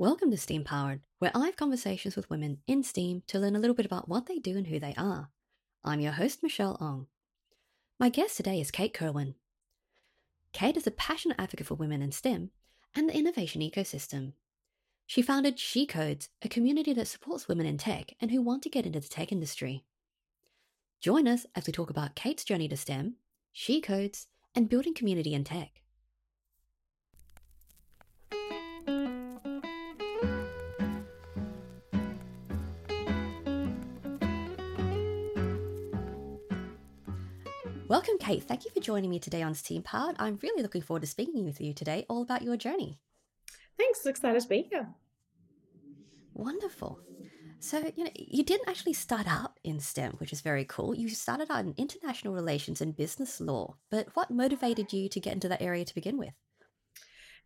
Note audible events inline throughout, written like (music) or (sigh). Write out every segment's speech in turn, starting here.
Welcome to STEAM Powered, where I have conversations with women in STEAM to learn a little bit about what they do and who they are. I'm your host, Michelle Ong. My guest today is Kate Kirwin. Kate is a passionate advocate for women in STEM and the innovation ecosystem. She founded She Codes, a community that supports women in tech and who want to get into the tech industry. Join us as we talk about Kate's journey to STEM, She Codes, and building community in tech. Welcome, Kate. Thank you for joining me today on STEAM Powered. I'm really looking forward to speaking with you today all about your journey. Thanks. Excited to be here. Wonderful. So, you know, you didn't actually start out in STEM, which is very cool. You started out in international relations and business law. But what motivated you to get into that area to begin with?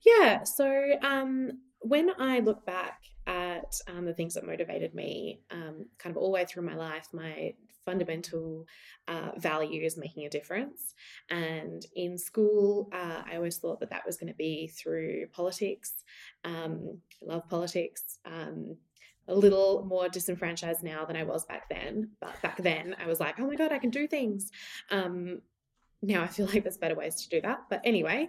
Yeah. So, um, when I look back at um, the things that motivated me, um, kind of all the way through my life, my fundamental uh, value is making a difference. And in school, uh, I always thought that that was going to be through politics. Um, I love politics. Um, a little more disenfranchised now than I was back then. But back then, I was like, oh my God, I can do things. Um, now I feel (laughs) like there's better ways to do that. But anyway,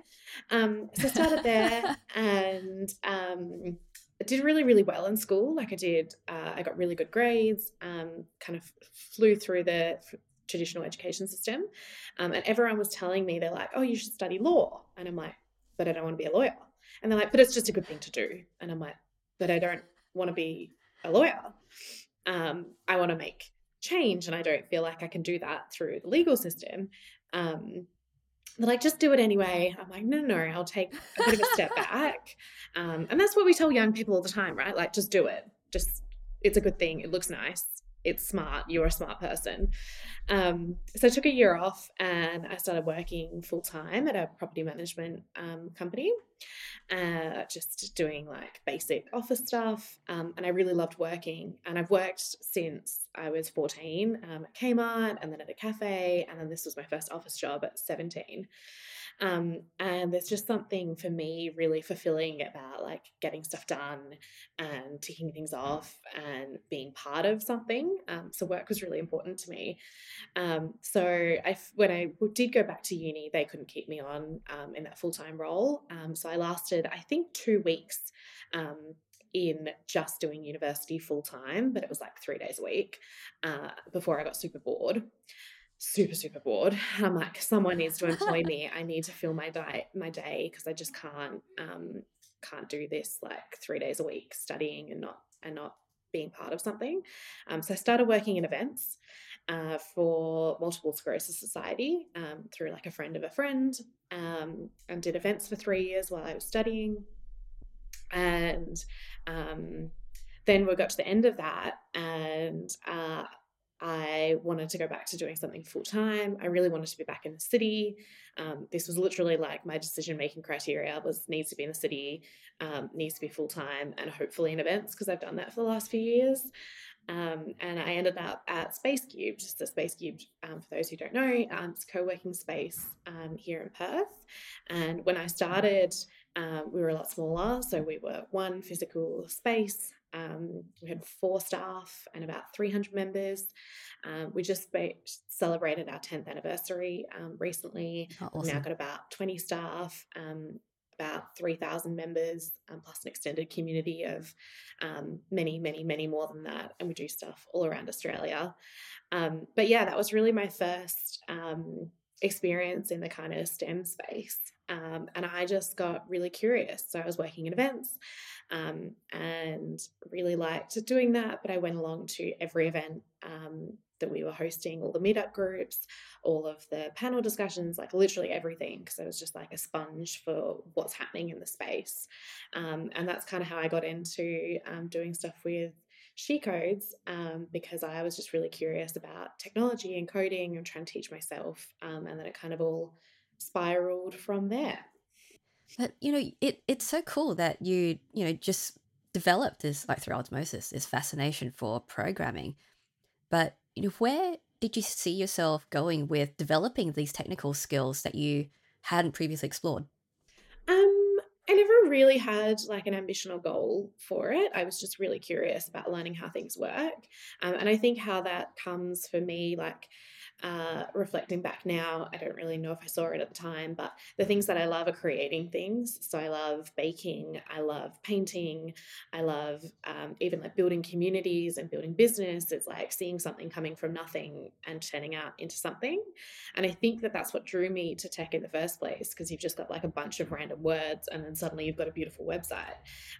um, so I started there (laughs) and um, I did really, really well in school. Like I did, uh, I got really good grades, um, kind of flew through the traditional education system. Um, and everyone was telling me, they're like, oh, you should study law. And I'm like, but I don't want to be a lawyer. And they're like, but it's just a good thing to do. And I'm like, but I don't want to be a lawyer. Um, I want to make change. And I don't feel like I can do that through the legal system. Um, they're like, just do it anyway. I'm like, no, no, no, I'll take a bit of a step (laughs) back. Um, and that's what we tell young people all the time, right? Like, just do it. Just, it's a good thing. It looks nice. It's smart. You're a smart person. Um, so I took a year off and I started working full time at a property management um, company, uh, just doing like basic office stuff. Um, and I really loved working. And I've worked since I was 14 um, at Kmart and then at a cafe. And then this was my first office job at 17. Um, and there's just something for me really fulfilling about like getting stuff done and ticking things off and being part of something. Um, so work was really important to me. Um, so I, when I did go back to uni, they couldn't keep me on um, in that full time role. Um, so I lasted, I think, two weeks um, in just doing university full time, but it was like three days a week uh, before I got super bored super super bored. I'm like someone needs to employ (laughs) me. I need to fill my diet my day because i just can't um can't do this like three days a week studying and not and not being part of something. Um, so i started working in events uh, for multiple sclerosis society um, through like a friend of a friend um, and did events for three years while i was studying. And um, then we got to the end of that and uh, I wanted to go back to doing something full time. I really wanted to be back in the city. Um, this was literally like my decision making criteria was needs to be in the city, um, needs to be full time, and hopefully in events because I've done that for the last few years. Um, and I ended up at Spacecubed, just a Spacecubed, um, for those who don't know, um, it's a co working space um, here in Perth. And when I started, um, we were a lot smaller. So we were one physical space. Um, we had four staff and about 300 members. Um, we just celebrated our 10th anniversary um, recently. Oh, awesome. We've now got about 20 staff, um, about 3,000 members, um, plus an extended community of um, many, many, many more than that. And we do stuff all around Australia. but yeah, that was really my first experience in the kind of STEM space. Um, and I just got really curious. So I was working in events um, and really liked doing that. But I went along to every event um, that we were hosting, all the meetup groups, all of the panel discussions, like literally everything, because I was just like a sponge for what's happening in the space. Um, and that's kind of how I got into um, doing stuff with she codes um, because I was just really curious about technology and coding and trying to teach myself. Um, and then it kind of all spiraled from there. But you know, it it's so cool that you you know just developed this like through osmosis this fascination for programming. But you know, where did you see yourself going with developing these technical skills that you hadn't previously explored? Um, I never really had like an ambition or goal for it. I was just really curious about learning how things work. Um, and I think how that comes for me, like uh, reflecting back now, I don't really know if I saw it at the time, but the things that I love are creating things. So I love baking, I love painting, I love um, even like building communities and building business. It's like seeing something coming from nothing and turning out into something. And I think that that's what drew me to tech in the first place because you've just got like a bunch of random words and then suddenly you've got a beautiful website.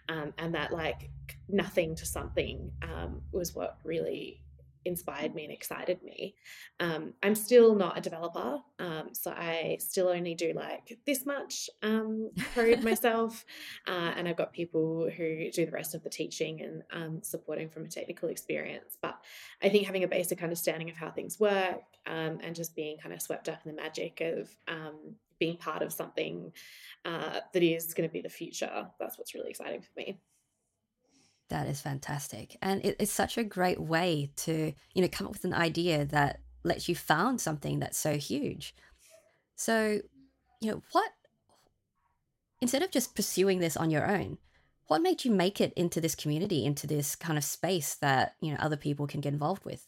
Um, and that like nothing to something um, was what really inspired me and excited me. Um, I'm still not a developer, um, so I still only do like this much um, code (laughs) myself, uh, and I've got people who do the rest of the teaching and um, supporting from a technical experience. But I think having a basic understanding of how things work um, and just being kind of swept up in the magic of um, being part of something uh, that is going to be the future. That's what's really exciting for me. That is fantastic. And it, it's such a great way to, you know, come up with an idea that lets you found something that's so huge. So, you know, what, instead of just pursuing this on your own, what made you make it into this community, into this kind of space that, you know, other people can get involved with?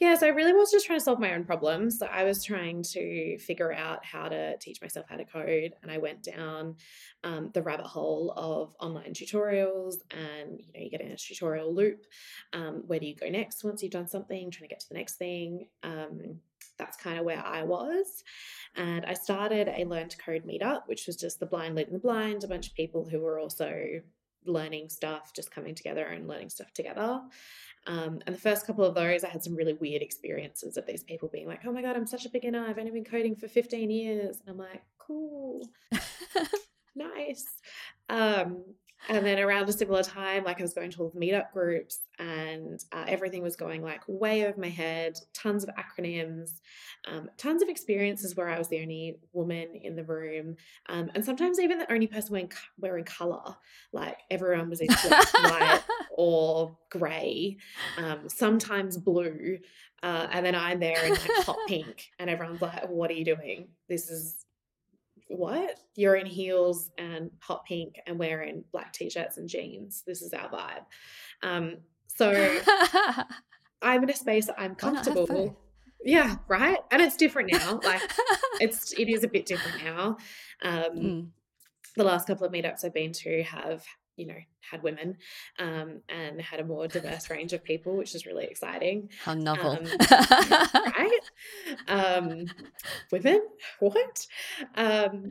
Yeah, so I really was just trying to solve my own problems. So I was trying to figure out how to teach myself how to code, and I went down um, the rabbit hole of online tutorials. And you know, you get in a tutorial loop. Um, where do you go next once you've done something? Trying to get to the next thing. Um, that's kind of where I was. And I started a Learn to Code meetup, which was just the blind leading the blind, a bunch of people who were also learning stuff, just coming together and learning stuff together. Um, and the first couple of those, I had some really weird experiences of these people being like, oh my God, I'm such a beginner. I've only been coding for 15 years. And I'm like, cool, (laughs) nice. Um, and then around a similar time, like I was going to all the meetup groups and uh, everything was going like way over my head, tons of acronyms, um, tons of experiences where I was the only woman in the room, um, and sometimes even the only person wearing, wearing color. Like everyone was either white (laughs) or grey, um, sometimes blue. Uh, and then I'm there in like hot (laughs) pink, and everyone's like, What are you doing? This is what? You're in heels and hot pink and wearing black t-shirts and jeans. This is our vibe. Um, so (laughs) I'm in a space that I'm comfortable. Yeah, right. And it's different now. (laughs) Like it's it is a bit different now. Um, mm. The last couple of meetups I've been to have you know had women um, and had a more diverse range of people which is really exciting. How novel. Um, (laughs) (laughs) right? Um, women? (laughs) What? Um,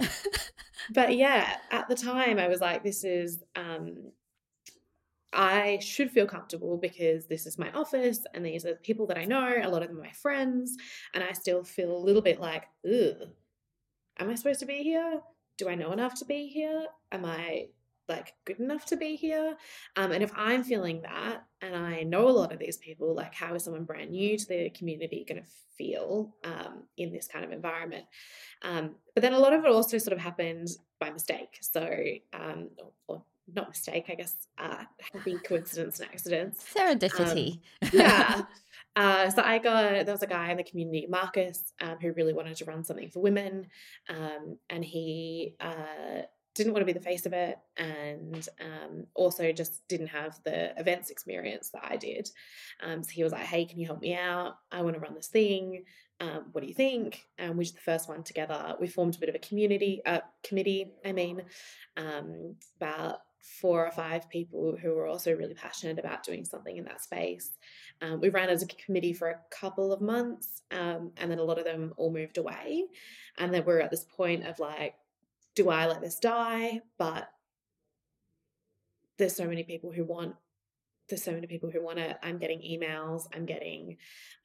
but yeah at the time i was like this is um, I should feel comfortable because this is my office and these are people that I know, a lot of them are my friends, and I still feel a little bit like, ugh, am I supposed to be here? Do I know enough to be here? Am I like good enough to be here um, and if i'm feeling that and i know a lot of these people like how is someone brand new to the community going to feel um, in this kind of environment? Um, but then a lot of it also sort of happened by mistake so um, or, not mistake i guess uh, happy coincidence and accidents serendipity. um, yeah (laughs) Uh, so I got there was a guy in the community, Marcus, um, who really wanted to run something for women, um, and he uh, didn't want to be the face of it and um, also just didn't have the events experience that I did. Um, so he was like, hey, can you help me out? I want to run this thing. Um, what do you think? And we did the first one together. We formed a bit of a community, uh, committee, I mean, um, about four or five people who were also really passionate about doing something in that space. Um, we ran as a committee for a couple of months, um, and then a lot of them all moved away. And then we're at this point of like, do I let this die? But there's so many people who want there's so many people who want it. I'm getting emails, I'm getting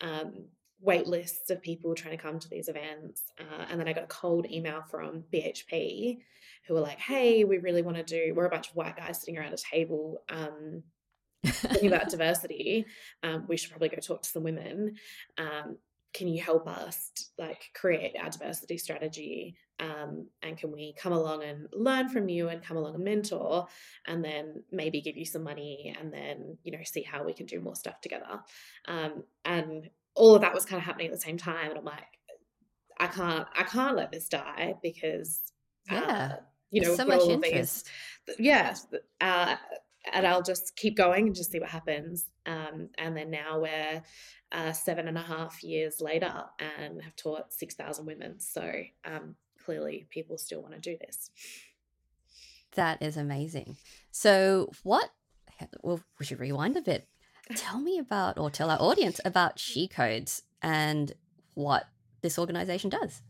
um, wait lists of people trying to come to these events. Uh, and then I got a cold email from BHP who were like, hey, we really want to do, we're a bunch of white guys sitting around a table um, talking about (laughs) diversity. Um, we should probably go talk to some women. Um, can you help us like create our diversity strategy um, and can we come along and learn from you and come along and mentor and then maybe give you some money and then you know see how we can do more stuff together um, and all of that was kind of happening at the same time and i'm like i can't i can't let this die because yeah. Uh, you know, so much interest. These, yeah, uh, and I'll just keep going and just see what happens. Um, and then now we're uh, seven and a half years later and have taught 6,000 women. So um, clearly people still want to do this. That is amazing. So, what? Well, we should rewind a bit. (laughs) Tell me about, or tell our audience about She Codes and what this organization does.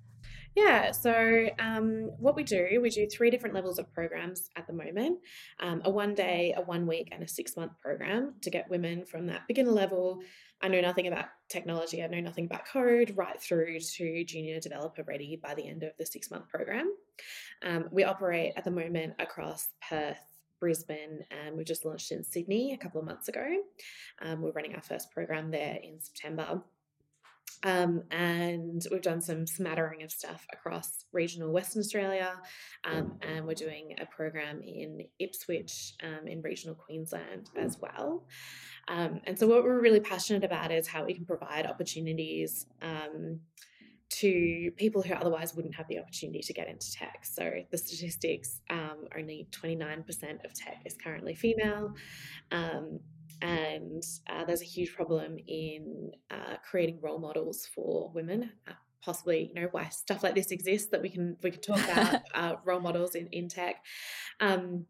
Yeah, so um, what we do, we do three different levels of programs at the moment um, a one day, a one week, and a six month program to get women from that beginner level. I know nothing about technology, I know nothing about code, right through to junior developer ready by the end of the six month program. Um, we operate at the moment across Perth, Brisbane, and we just launched in Sydney a couple of months ago. Um, we're running our first program there in September. Um, and we've done some smattering of stuff across regional Western Australia. Um, and we're doing a program in Ipswich um, in regional Queensland as well. Um, and so, what we're really passionate about is how we can provide opportunities um, to people who otherwise wouldn't have the opportunity to get into tech. So the statistics, um, only 29% of tech is currently female. Um, and uh, there's a huge problem in uh, creating role models for women. Uh, possibly, you know, why stuff like this exists that we can we can talk about (laughs) uh, role models in in tech. Um,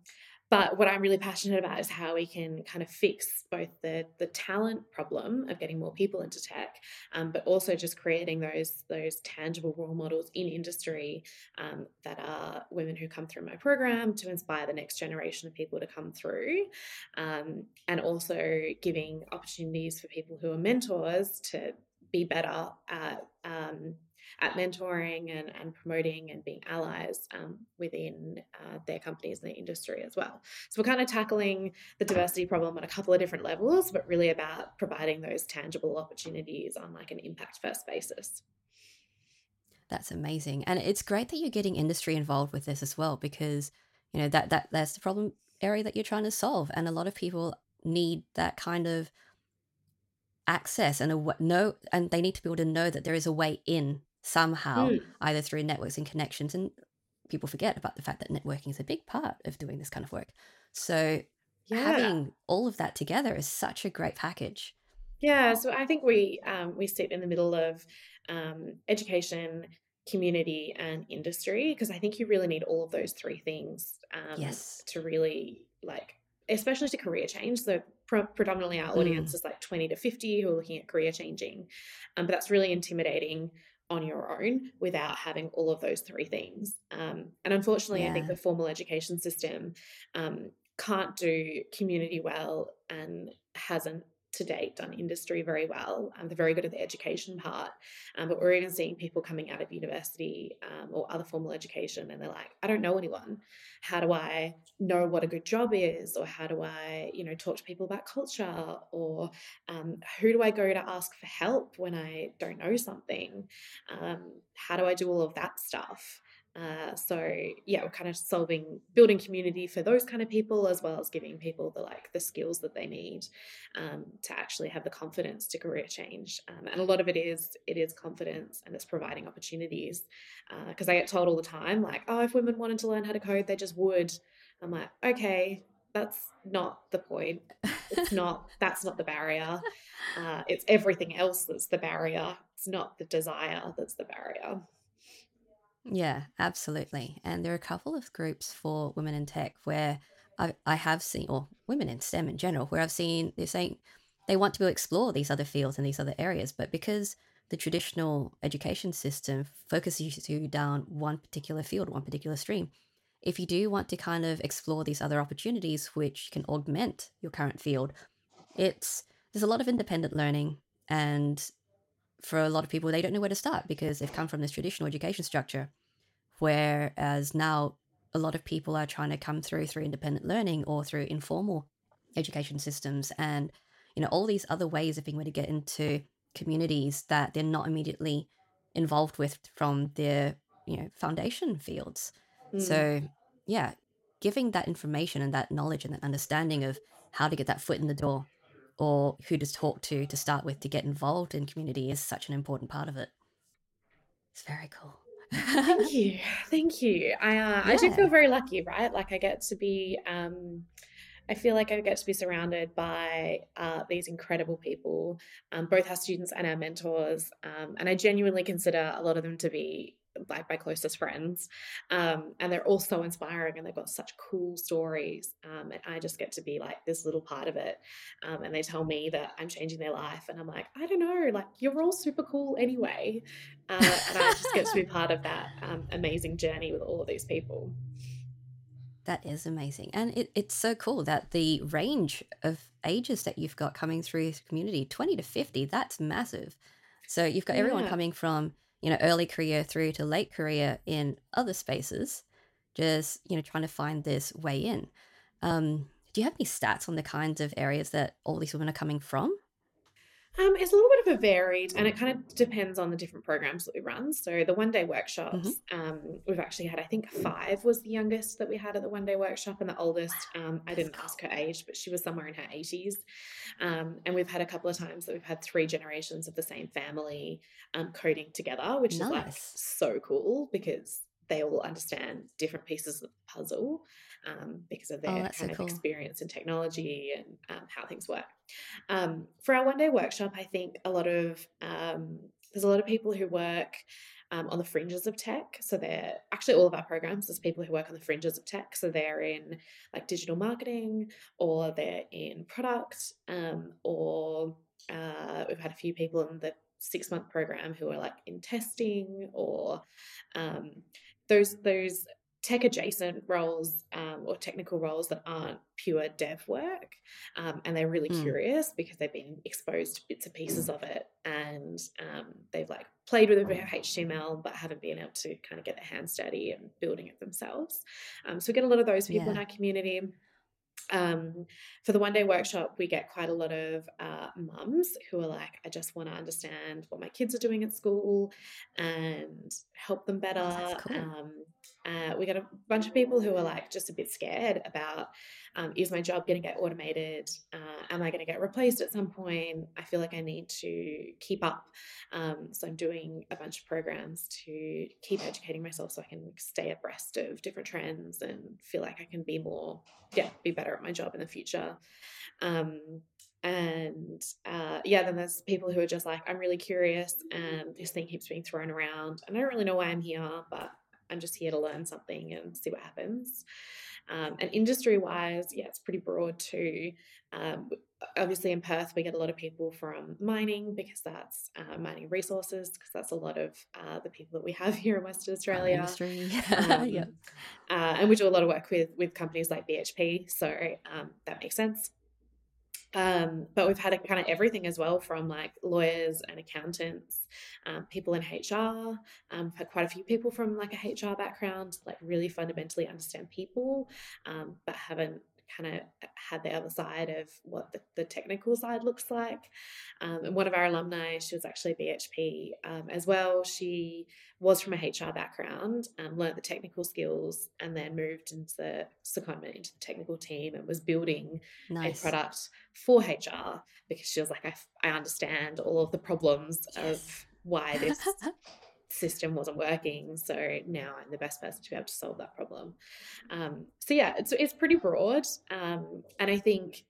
but what I'm really passionate about is how we can kind of fix both the the talent problem of getting more people into tech, um, but also just creating those those tangible role models in industry um, that are women who come through my program to inspire the next generation of people to come through, um, and also giving opportunities for people who are mentors to be better at um, at mentoring and, and promoting and being allies um, within uh, their companies and their industry as well. So we're kind of tackling the diversity problem on a couple of different levels, but really about providing those tangible opportunities on like an impact first basis. That's amazing. And it's great that you're getting industry involved with this as well, because you know that that that's the problem area that you're trying to solve. And a lot of people need that kind of access and a no and they need to be able to know that there is a way in somehow, mm. either through networks and connections. And people forget about the fact that networking is a big part of doing this kind of work. So yeah. having all of that together is such a great package. Yeah, so I think we um, we sit in the middle of um, education, community, and industry because I think you really need all of those three things um, yes. to really like, especially to career change. So pre- predominantly our audience mm. is like twenty to fifty who are looking at career changing, um, but that's really intimidating on your own without having all of those three things. Um, and unfortunately, yeah. I think the formal education system um, can't do community well and hasn't to date done industry very well. Um, they're very good at the education part, um, but we're even seeing people coming out of university um, or other formal education, and they're like, "I don't know anyone. How do I know what a good job is, or how do I, you know, talk to people about culture, or um, who do I go to ask for help when I don't know something? Um, how do I do all of that stuff?" Uh, so yeah, we're kind of solving, building community for those kind of people, as well as giving people the like the skills that they need um, to actually have the confidence to career change. Um, and a lot of it is it is confidence, and it's providing opportunities. Because uh, I get told all the time, like, oh, if women wanted to learn how to code, they just would. I'm like, okay, that's not the point. It's (laughs) not. that's not the barrier. Uh, it's everything else that's the barrier. It's not the desire that's the barrier. Yeah, absolutely. And there are a couple of groups for women in tech where I, I have seen, or women in STEM in general, where I've seen they're saying they want to go explore these other fields and these other areas, but because the traditional education system focuses you down one particular field, one particular stream, if you do want to kind of explore these other opportunities which can augment your current field, it's there's a lot of independent learning and for a lot of people, they don't know where to start because they've come from this traditional education structure. Whereas now, a lot of people are trying to come through through independent learning or through informal education systems and you know all these other ways of being able to get into communities that they're not immediately involved with from their you know foundation fields mm. so yeah giving that information and that knowledge and that understanding of how to get that foot in the door or who to talk to to start with to get involved in community is such an important part of it. It's very cool. Thank (laughs) you. Thank you. I uh, yeah. I do feel very lucky, right? Like I get to be um I feel like I get to be surrounded by uh, these incredible people, um, both our students and our mentors. Um, and I genuinely consider a lot of them to be like my closest friends. Um, and they're all so inspiring and they've got such cool stories. Um, and I just get to be like this little part of it. Um, and they tell me that I'm changing their life. And I'm like, I don't know, like you're all super cool anyway. Uh, and I just get to be part of that um, amazing journey with all of these people. That is amazing. And it, it's so cool that the range of ages that you've got coming through this community 20 to 50, that's massive. So you've got everyone yeah. coming from, you know, early career through to late career in other spaces, just, you know, trying to find this way in. Um, do you have any stats on the kinds of areas that all these women are coming from? Um, it's a little bit of a varied, and it kind of depends on the different programs that we run. So the one day workshops, mm-hmm. um, we've actually had, I think, five was the youngest that we had at the one day workshop, and the oldest, um, I didn't ask her age, but she was somewhere in her 80s. Um, and we've had a couple of times that we've had three generations of the same family um, coding together, which nice. is like so cool because they all understand different pieces of the puzzle um, because of their oh, kind so of cool. experience in technology and um, how things work. Um, for our one day workshop, I think a lot of um, there's a lot of people who work um, on the fringes of tech. So they're actually all of our programs. There's people who work on the fringes of tech. So they're in like digital marketing, or they're in product, um, or uh, we've had a few people in the six month program who are like in testing or um, those those tech adjacent roles um, or technical roles that aren't pure dev work. Um, and they're really mm. curious because they've been exposed to bits and pieces of it and um, they've like played with a bit of HTML but haven't been able to kind of get their hands dirty and building it themselves. Um, so we get a lot of those people yeah. in our community. Um, for the one day workshop, we get quite a lot of uh, mums who are like, I just want to understand what my kids are doing at school and help them better. Oh, cool. um, uh, we got a bunch of people who are like just a bit scared about um, is my job going to get automated? Uh, am I going to get replaced at some point? I feel like I need to keep up. Um, so I'm doing a bunch of programs to keep educating myself so I can stay abreast of different trends and feel like I can be more, yeah, be better at my job in the future. Um, and uh, yeah, then there's people who are just like, I'm really curious, and this thing keeps being thrown around, and I don't really know why I'm here, but I'm just here to learn something and see what happens. Um, and industry wise, yeah, it's pretty broad too. Um, obviously, in Perth, we get a lot of people from mining because that's uh, mining resources, because that's a lot of uh, the people that we have (laughs) here in Western Australia. Industry, (laughs) um, yeah. Uh, and we do a lot of work with with companies like BHP, so um, that makes sense. Um, but we've had a, kind of everything as well from like lawyers and accountants, um, people in HR. Um, had quite a few people from like a HR background, like really fundamentally understand people, um, but haven't kind of had the other side of what the, the technical side looks like. Um, and one of our alumni, she was actually BHP um, as well. She was from a HR background, um, learned the technical skills, and then moved into the secondment into the technical team and was building nice. a product for HR because she was like, I, I understand all of the problems yes. of why this (laughs) system wasn't working. So now I'm the best person to be able to solve that problem. Um, so yeah, it's it's pretty broad, um, and I think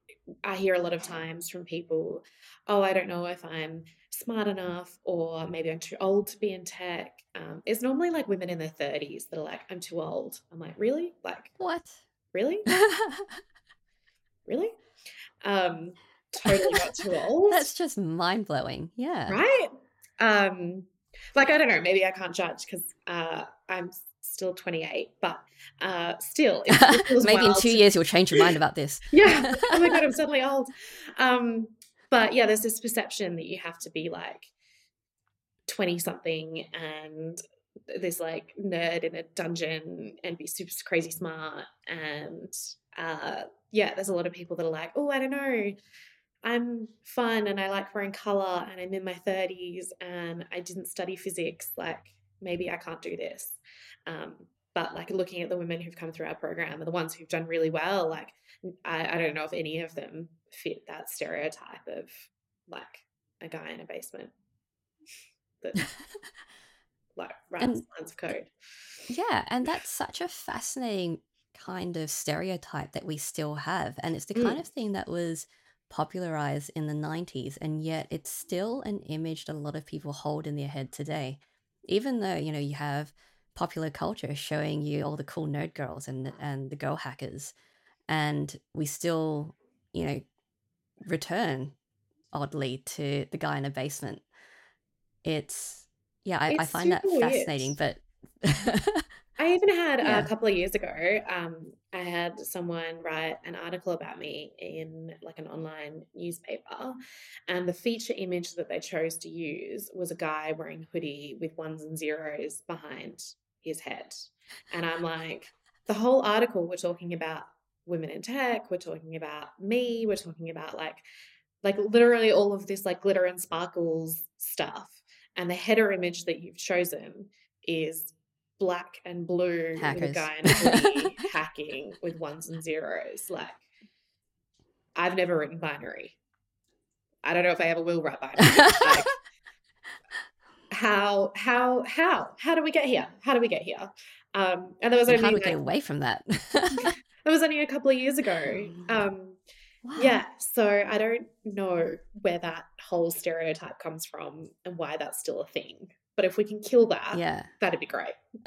I hear a lot of times from people, oh, I don't know if I'm smart enough, or maybe I'm too old to be in tech. Um, it's normally like women in their 30s that are like, I'm too old. I'm like, really? Like what? Really? (laughs) really? Um, totally not too (laughs) old. That's just mind blowing. Yeah. Right. Um, like I don't know, maybe I can't judge because uh, I'm still 28, but uh, still, (laughs) maybe in two years you'll change your mind (laughs) about this. yeah. Oh my god, I'm (laughs) suddenly old. Um, but yeah, there's this perception that you have to be like 20 something and this like nerd in a dungeon and be super crazy smart and uh yeah there's a lot of people that are like oh i don't know I'm fun and I like wearing color and I'm in my 30s and I didn't study physics. Like, maybe I can't do this. Um, but like looking at the women who've come through our program and the ones who've done really well, like, I, I don't know if any of them fit that stereotype of like a guy in a basement. (laughs) That like writes And lines of code. yeah, and that's such a fascinating kind of stereotype that we still have. And it's the kind Mm. of thing that was popularized in the 90s, and yet it's still an image that a lot of people hold in their head today. Even though, you know, you have popular culture showing you all the cool nerd girls and and the girl hackers, and we still, you know, return oddly to the guy in a basement. It's yeah, I, I find that super weird. fascinating, but (laughs) I even had Yeah. a couple of years ago, um, I had someone write an article about me in like an online newspaper, and the feature image that they chose to use was a guy wearing a hoodie with ones and zeros behind his head. And I'm like, the whole article we're talking about women in tech, we're talking about me, we're talking about like like literally all of this like glitter and sparkles stuff. And the header image that you've chosen is black and blue with a guy in (laughs) a hacking with ones and zeros. Like, I've never written binary. I don't know if I ever will write binary. Like, (laughs) how, how, how, how do we get here? How do we get here? Um, and there was And only how do we like, get away from that? (laughs) that was only a couple of years ago. Um, wow. yeah, so I don't know where that whole stereotype comes from and why that's still a thing. But if we can kill that, Yeah. that'd be great. (laughs)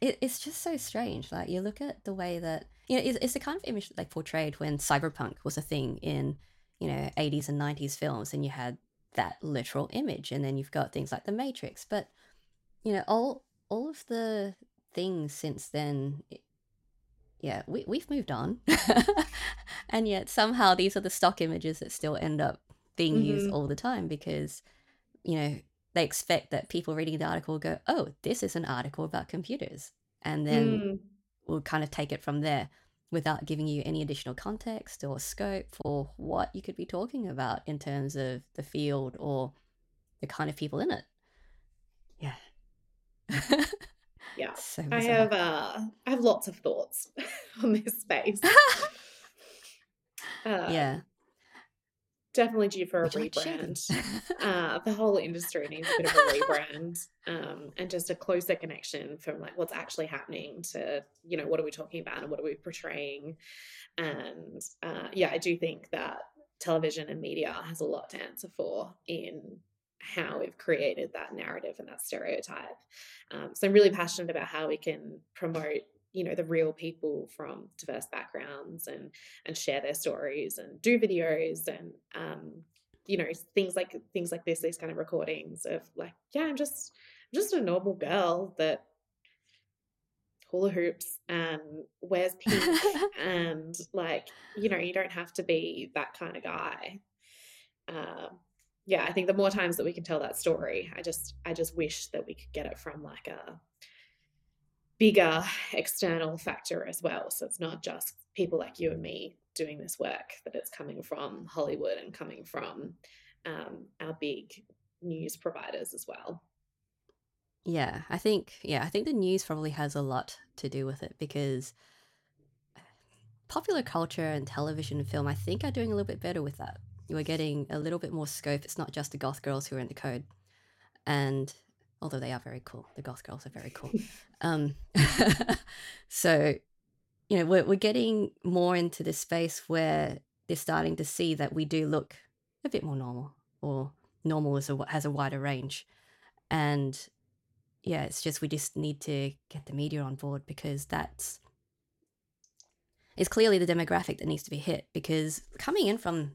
it, it's just so strange. Like you look at the way that you know, it's, it's the kind of image that they portrayed when cyberpunk was a thing in you know 80s and 90s films, and you had that literal image, and then you've got things like the Matrix. But you know, all all of the things since then, it- yeah, we we've moved on, (laughs) and yet somehow these are the stock images that still end up being used Mhm. all the time because you know they expect that people reading the article will go, "Oh, this is an article about computers," and then Mm, we'll kind of take it from there without giving you any additional context or scope for what you could be talking about in terms of the field or the kind of people in it. Yeah. (laughs) yeah. so I have uh I have lots of thoughts (laughs) on this space. (laughs) Uh, yeah. Definitely due for a Would you like to share them? rebrand. (laughs) uh, the whole industry needs a bit of a rebrand um, and just a closer connection from like what's actually happening to you know what are we talking about and what are we portraying and uh, yeah i do think that television and media has a lot to answer for in how we've created that narrative and that stereotype um, so i'm really passionate about how we can promote you know the real people from diverse backgrounds and and share their stories and do videos and um you know things like things like this these kind of recordings of like yeah i'm just i'm just a normal girl that hula hoops and wears pink (laughs) and like you know you don't have to be that kind of guy. Um yeah i think the more times that we can tell that story i just i just wish that we could get it from like a bigger external factor as well. So it's not just people like you and me doing this work, that it's coming from Hollywood and coming from um, our big news providers as well. Yeah, I think yeah, I think the news probably has a lot to do with it because popular culture and television and film, I think, are doing a little bit better with that. You are getting a little bit more scope. It's not just the goth girls who are in the code, and although they are very cool, the goth girls are very cool. (laughs) um, (laughs) so you know, we're we're getting more into this space where they're starting to see that we do look a bit more normal, or normal is a, has a wider range, and yeah, it's just we just need to get the media on board because that's it's clearly the demographic that needs to be hit because coming in from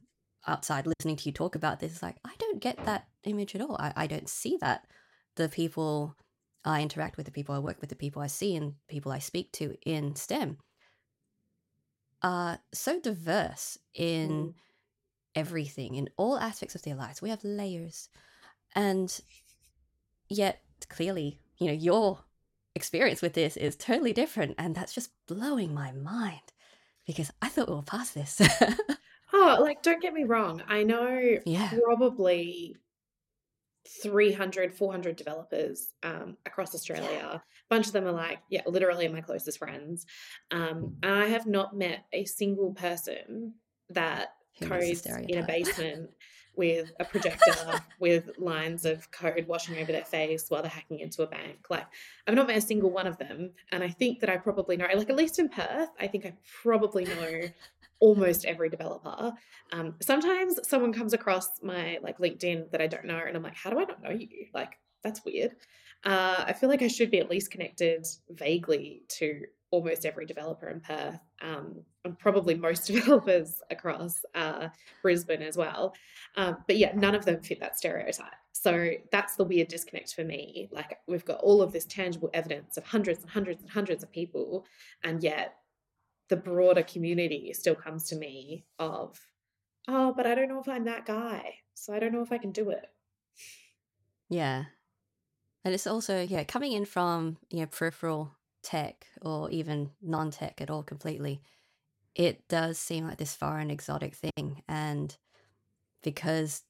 outside listening to you talk about this is like I don't get that image at all. I, I don't see that. The people I interact with, the people I work with, the people I see and people I speak to in STEM are so diverse in Mm. everything, in all aspects of their lives. We have layers. And yet clearly, you know, your experience with this is totally different. And that's just blowing my mind because I thought we were past this. (laughs) Oh, like, don't get me wrong. I know yeah. probably 300, 400 developers um, across Australia. A bunch of them are like, yeah, literally my closest friends. Um, and I have not met a single person that codes in a basement (laughs) with a projector with lines of code washing over their face while they're hacking into a bank. Like, I've not met a single one of them. And I think that I probably know, like, at least in Perth, I think I probably know almost every developer. Um, sometimes someone comes across my like LinkedIn that I don't know, and I'm like, how do I not know you? Like, that's weird. Uh, I feel like I should be at least connected vaguely to almost every developer in Perth, um, and probably most (laughs) developers across uh, Brisbane as well. Um, but yeah, none of them fit that stereotype. So that's the weird disconnect for me. Like we've got all of this tangible evidence of hundreds and hundreds and hundreds of people, and yet the broader community still comes to me of, oh, but I don't know if I'm that guy, so I don't know if I can do it. Yeah, and it's also yeah coming in from you know peripheral tech or even non tech at all completely, it does seem like this foreign exotic thing. And because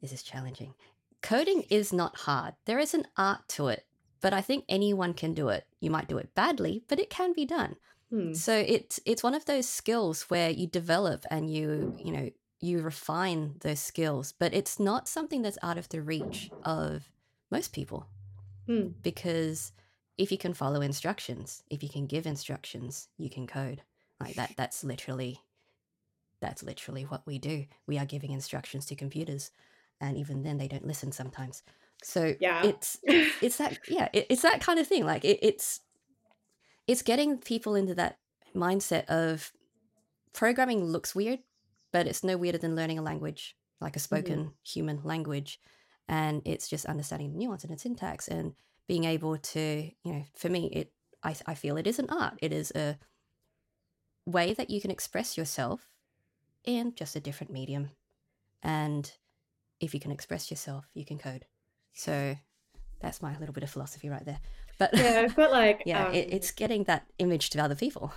this is challenging, coding is not hard. There is an art to it, but I think anyone can do it. You might do it badly, but it can be done. Hmm. So it's it's one of those skills where you develop and you you know you refine those skills, but it's not something that's out of the reach of most people. Hmm. Because if you can follow instructions, if you can give instructions, you can code. Like that that's literally that's literally what we do. We are giving instructions to computers and even then they don't listen sometimes. So yeah. it's it's that yeah, it, it's that kind of thing. Like it, it's it's getting people into that mindset of programming looks weird, but it's no weirder than learning a language, like a mm-hmm. spoken mm-hmm. human language and it's just understanding the nuance and its syntax and being able to you know for me it I, I feel it is an art it is a way that you can express yourself in just a different medium and if you can express yourself you can code so that's my little bit of philosophy right there. But yeah i've got like (laughs) yeah um, it, it's getting that image to other people.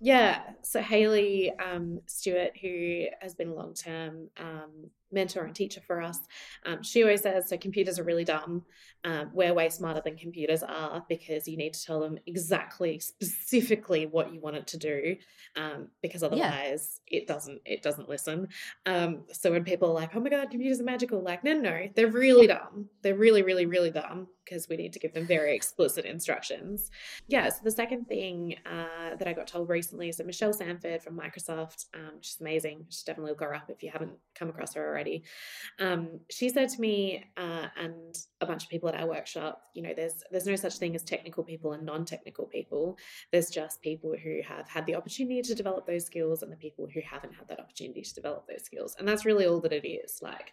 Yeah so haley um, stewart who has been a long term um, mentor and teacher for us. Um, she always says, so computers are really dumb. Um, we're way smarter than computers are because you need to tell them exactly, specifically what you want it to do, um, because otherwise yeah. it doesn't it doesn't listen. Um, so when people are like, "Oh my god, computers are magical," like, no, no, they're really dumb. They're really, really, really dumb because we need to give them very explicit instructions. Yeah. So the second thing uh, that I got told recently is that Michelle Sandford from Microsoft, um, she's amazing. She's definitely look her up if you haven't come across her already already. Um, she said to me uh, and a bunch of people at our workshop, you know, there's there's no such thing as technical people and non-technical people. There's just people who have had the opportunity to develop those skills and the people who haven't had that opportunity to develop those skills. And that's really all that it is. Like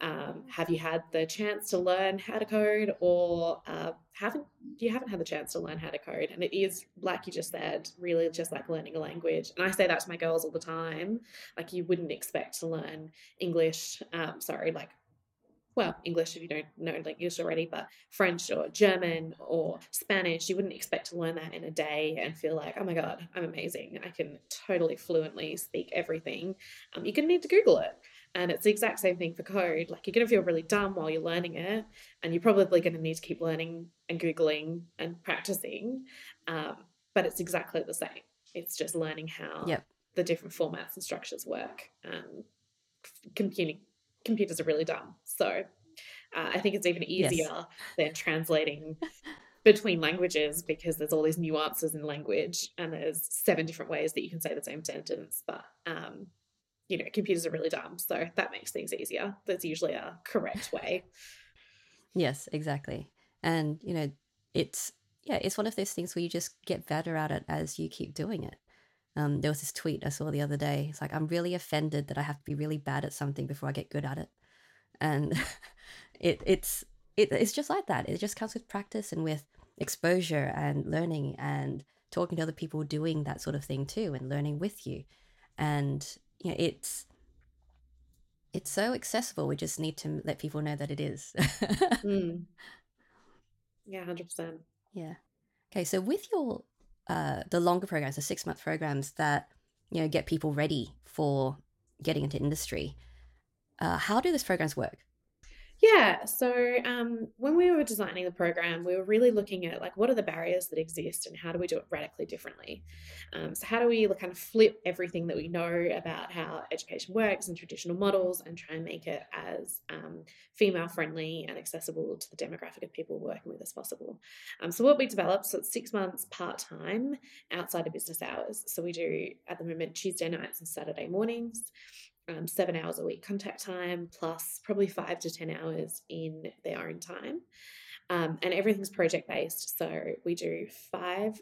um, have you had the chance to learn how to code or uh, haven't you haven't had the chance to learn how to code and it is like you just said really just like learning a language and i say that to my girls all the time like you wouldn't expect to learn english um, sorry like well, English if you don't know English already, but French or German or Spanish, you wouldn't expect to learn that in a day and feel like, oh my God, I'm amazing. I can totally fluently speak everything. Um, you're going to need to Google it. And it's the exact same thing for code. Like you're going to feel really dumb while you're learning it, and you're probably going to need to keep learning and Googling and practicing. Um, but it's exactly the same. It's just learning how yep. the different formats and structures work. Um, computing computers are really dumb. So uh, I think it's even easier yes. than translating (laughs) between languages because there's all these nuances in language and there's seven different ways that you can say the same sentence. But um, you know, computers are really dumb. So that makes things easier. That's usually a correct (laughs) way. yes, exactly. And, you know, it's, yeah, it's one of those things where you just get better at it as you keep doing it. Um, there was this tweet I saw the other day. It's like, I'm really offended that I have to be really bad at something before I get good at it. And (laughs) it, it's, it, it's just like that. It just comes with practice and with exposure and learning and talking to other people doing that sort of thing too and learning with you. And you know, it's it's so accessible. We just need to let people know that it is. (laughs) mm. Yeah, hundred percent. Yeah. Okay, so with your uh, the longer programs, the six month programs that you know get people ready for getting into industry, uh, how do those programs work? Yeah. So um, when we were designing the program, we were really looking at like what are the barriers that exist and how do we do it radically differently. Um, so how do we kind of flip everything that we know about how education works and traditional models and try and make it as um, female friendly and accessible to the demographic of people working with as possible. Um, so what we developed, so it's six months part time outside of business hours. So we do at the moment Tuesday nights and Saturday mornings um, seven hours a week contact time, plus probably five to 10 hours in their own time. Um, and everything's project based. So we do five.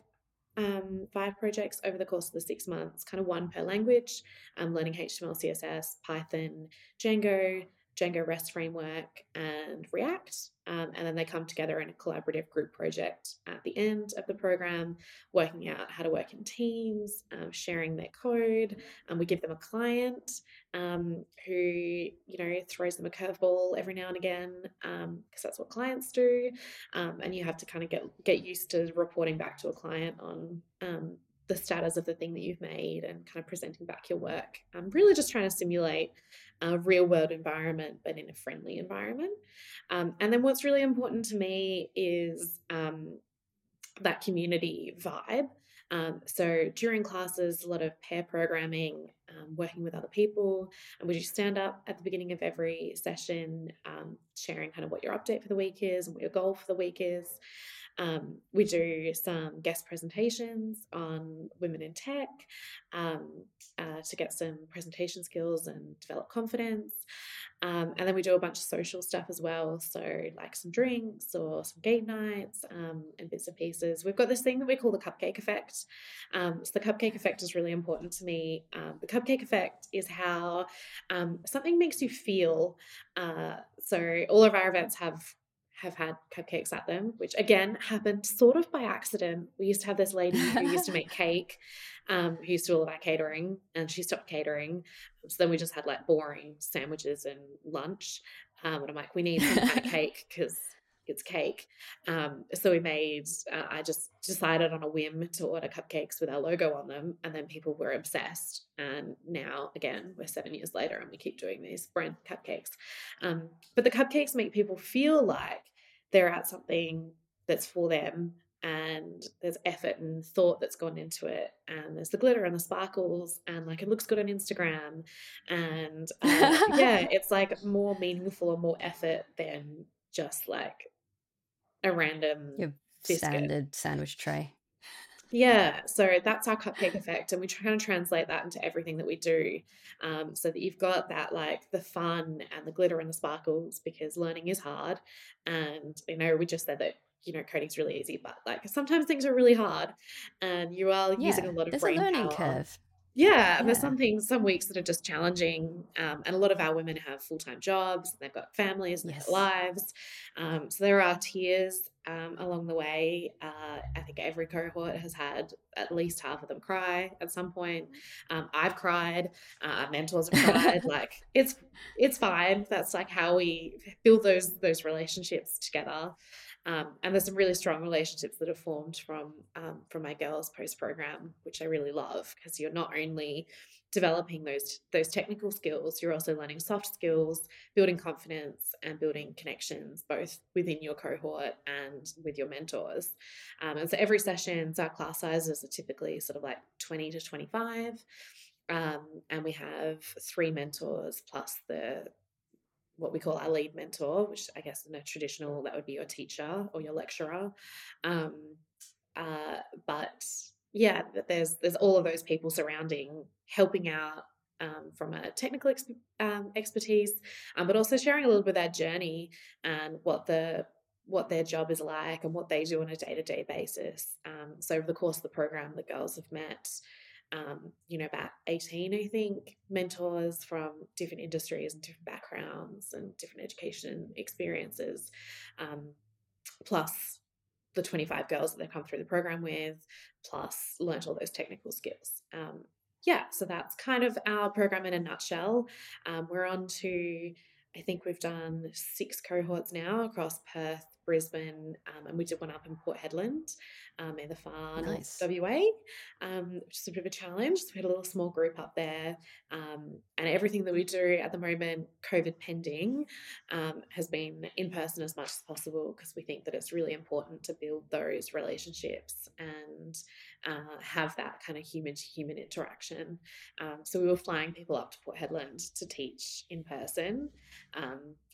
Um, five projects over the course of the six months, kind of one per language, um, learning HTML, CSS, Python, Django, Django REST framework, and React. Um, and then they come together in a collaborative group project at the end of the program, working out how to work in teams, um, sharing their code. And we give them a client um, who, you know, throws them a curveball every now and again, because um, that's what clients do. Um, and you have to kind of get get used to reporting back to a client on um, the status of the thing that you've made and kind of presenting back your work. I'm really just trying to simulate a real world environment, but in a friendly environment. Um, and then what's really important to me is um, that community vibe. Um, so during classes, a lot of pair programming, um, working with other people, and we just stand up at the beginning of every session, um, sharing kind of what your update for the week is and what your goal for the week is. Um, we do some guest presentations on women in tech um, uh, to get some presentation skills and develop confidence. Um, and then we do a bunch of social stuff as well. So, like some drinks or some game nights um, and bits and pieces. We've got this thing that we call the cupcake effect. Um, so, the cupcake effect is really important to me. Um, the cupcake effect is how something makes you feel. Uh, so, all of our events have have had cupcakes at them, which again happened sort of by accident. We used to have this lady who used to (laughs) make cake, um, who used to do all of our catering, and she stopped catering. So then we just had like boring sandwiches and lunch. Um, and I'm like, we need some kind of (laughs) cake because it's cake. Um, so we made, uh, I just decided on a whim to order cupcakes with our logo on them. And then people were obsessed. And now, again, we're seven years later and we keep doing these brand cupcakes. Um, but the cupcakes make people feel like they're at something that's for them and there's effort and thought that's gone into it and there's the glitter and the sparkles and like it looks good on instagram and uh, (laughs) yeah it's like more meaningful and more effort than just like a random Your standard sandwich tray yeah, so that's our cupcake effect, and we try to translate that into everything that we do, um, so that you've got that like the fun and the glitter and the sparkles because learning is hard, and you know we just said that you know coding's really easy, but like sometimes things are really hard, and you are yeah, using a lot of there's brain a learning power. curve. Yeah, yeah, there's some things, some weeks that are just challenging, um, and a lot of our women have full time jobs, they've got families, and yes. lives, um, so there are tears um, along the way. Uh, I think every cohort has had at least half of them cry at some point. Um, I've cried. Uh, mentors have (laughs) cried. like it's it's fine. That's like how we build those those relationships together. Um, and there's some really strong relationships that have formed from um, from my girls post program, which I really love because you're not only developing those those technical skills you're also learning soft skills building confidence and building connections both within your cohort and with your mentors. Um, and so every sessions our class sizes are typically sort of like 20 to 25 um, and we have three mentors plus the what we call our lead mentor which i guess in a traditional that would be your teacher or your lecturer. Um, uh, but yeah, there's there's all of those people surrounding, helping out um, from a technical ex- um, expertise, um, but also sharing a little bit of their journey and what the what their job is like and what they do on a day to day basis. Um, so over the course of the program, the girls have met, um, you know, about eighteen, I think, mentors from different industries and different backgrounds and different education experiences, um, plus the 25 girls that they've come through the program with, plus learnt all those technical skills. Um, yeah, so that's kind of our program in a nutshell. Um, we're on to I think we've done six cohorts now across Perth, Brisbane, um, and we did one up in Port Hedland um, in the far nice. north WA, um, which is a bit of a challenge. So we had a little small group up there, um, and everything that we do at the moment, COVID pending, um, has been in person as much as possible because we think that it's really important to build those relationships and uh, have that kind of human to human interaction. Um, so we were flying people up to Port Hedland to teach in person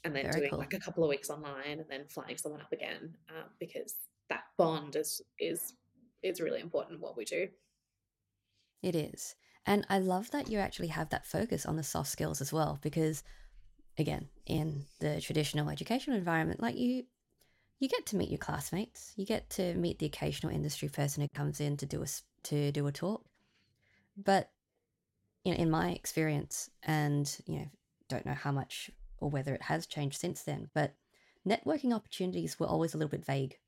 and then Very doing cool. like a couple of weeks online and then flying someone up again um, because that bond is is is really important what we do. It is. And I love that you actually have that focus on the soft skills as well, because again, in the traditional educational environment, like you you get to meet your classmates, you get to meet the occasional industry person who comes in to do a to do a talk. But you know, in my experience, and you know, don't know how much or whether it has changed since then, but networking opportunities were always a little bit vague.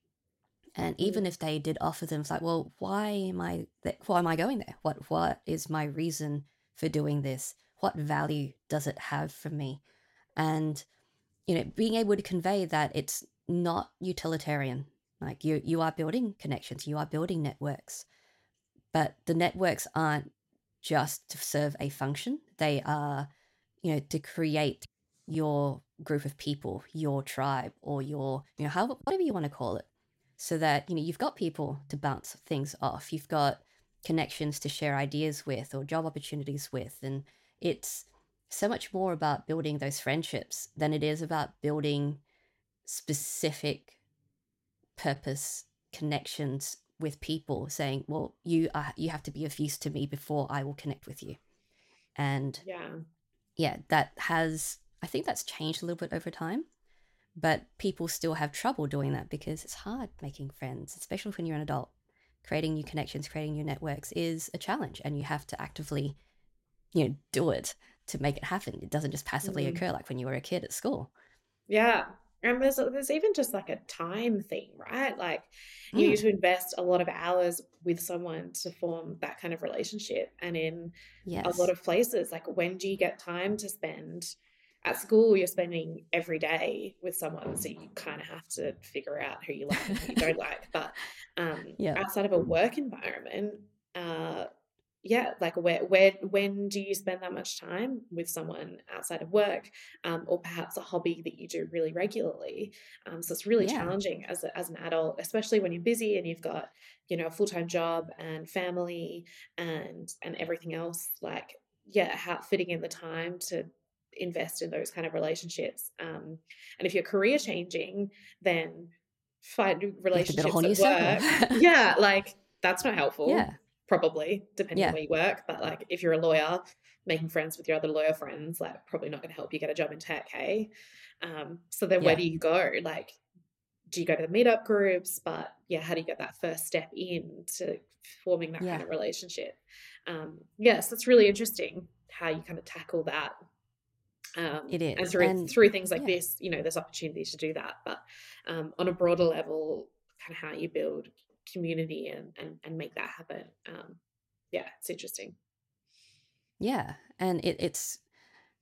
And even mm. if they did offer them, it's like, well, why am I th- why am I going there? What what is my reason for doing this? What value does it have for me? And you know, being able to convey that it's not utilitarian. Like you you are building connections, you are building networks. But the networks aren't just to serve a function. They are, you know, to create your group of people, your tribe, or your, you know, however, whatever you want to call it, so that, you know, you've got people to bounce things off. You've got connections to share ideas with or job opportunities with. And it's so much more about building those friendships than it is about building specific purpose connections with people saying well you are you have to be of use to me before i will connect with you and yeah yeah that has I think that's changed a little bit over time, but people still have trouble doing that because it's hard making friends, especially when you're an adult. Creating new connections, creating new networks is a challenge, and you have to actively, you know, do it to make it happen. It doesn't just passively mm. occur like when you were a kid at school. Yeah, and there's there's even just like a time thing, right? Like you mm. need to invest a lot of hours with someone to form that kind of relationship. And in yes. a lot of places, like when do you get time to spend at school you're spending every day with someone so you kind of have to figure out who you like and who you don't (laughs) like but um, yeah. outside of a work environment uh, yeah like where where when do you spend that much time with someone outside of work um, or perhaps a hobby that you do really regularly um, so it's really yeah. challenging as, a, as an adult especially when you're busy and you've got you know a full-time job and family and and everything else like yeah how fitting in the time to invest in those kind of relationships. Um, and if you're career changing, then find relationships at work. (laughs) yeah, like that's not helpful. Yeah. Probably, depending yeah. on where you work. But like if you're a lawyer, making friends with your other lawyer friends, like probably not going to help you get a job in tech, hey? Um, so then yeah. where do you go? Like, do you go to the meetup groups? But yeah, how do you get that first step in to forming that yeah. kind of relationship? Um, yes, that's really interesting how you kind of tackle that um, it is. And through, and, through things like this, you know, there's opportunities to do that. But um, on a broader level, kind of how you build community and, and, and make that happen. Um, yeah, it's interesting. Yeah. And it, it's,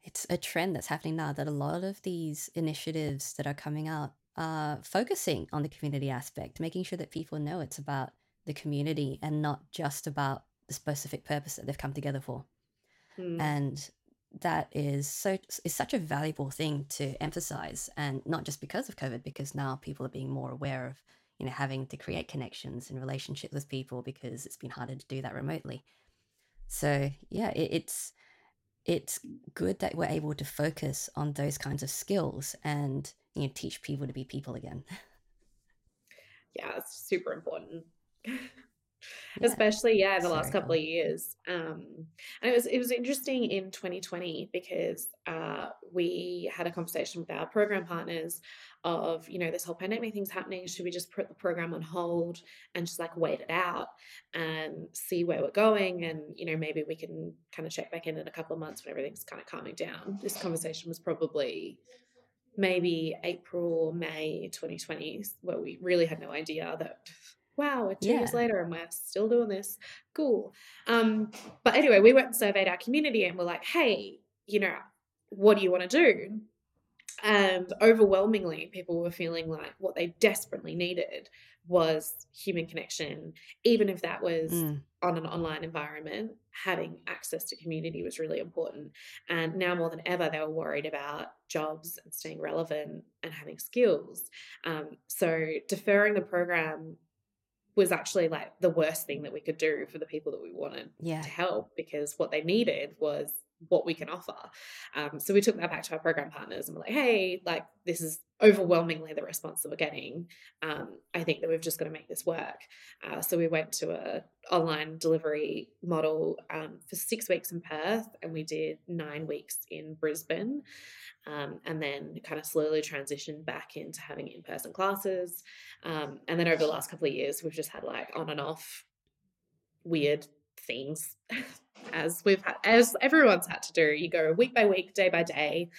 it's a trend that's happening now that a lot of these initiatives that are coming out are focusing on the community aspect, making sure that people know it's about the community and not just about the specific purpose that they've come together for. Mm. And that is so is such a valuable thing to emphasize and not just because of covid because now people are being more aware of you know having to create connections and relationships with people because it's been harder to do that remotely. So yeah it, it's it's good that we're able to focus on those kinds of skills and you know teach people to be people again. (laughs) Yeah it's super important (laughs) yeah. especially yeah in the last couple of years um and it was it was interesting in 2020 because uh we had a conversation with our program partners of you know this whole pandemic thing's happening should we just put the program on hold and just like wait it out and see where we're going and you know maybe we can kind of check back in in a couple of months when everything's kind of calming down this conversation was probably maybe April, May 2020, where we really had no idea that wow, two yeah. years later and we're still doing this. Cool. Um, but anyway, we went and surveyed our community and we're like, hey, you know, what do you want to do? and overwhelmingly, people were feeling like what they desperately needed was human connection, even if that was mm. on an online environment. Having access to community was really important. And now more than ever, they were worried about jobs and staying relevant and having skills. Um, so deferring the program was actually like the worst thing that we could do for the people that we wanted yeah. to help because what they needed was what we can offer. Um, so we took that back to our program partners and we're like, hey, like this is overwhelmingly the response that we're getting. Um, I think that we've just got to make this work. Uh, so we went to a online delivery model um, for six weeks in Perth, and we did nine weeks in Brisbane, um, and then kind of slowly transitioned back into having in person classes. Um, and then over the last couple of years, we've just had like on and off weird things (laughs) as we've had, as everyone's had to do. You go week by week, day by day.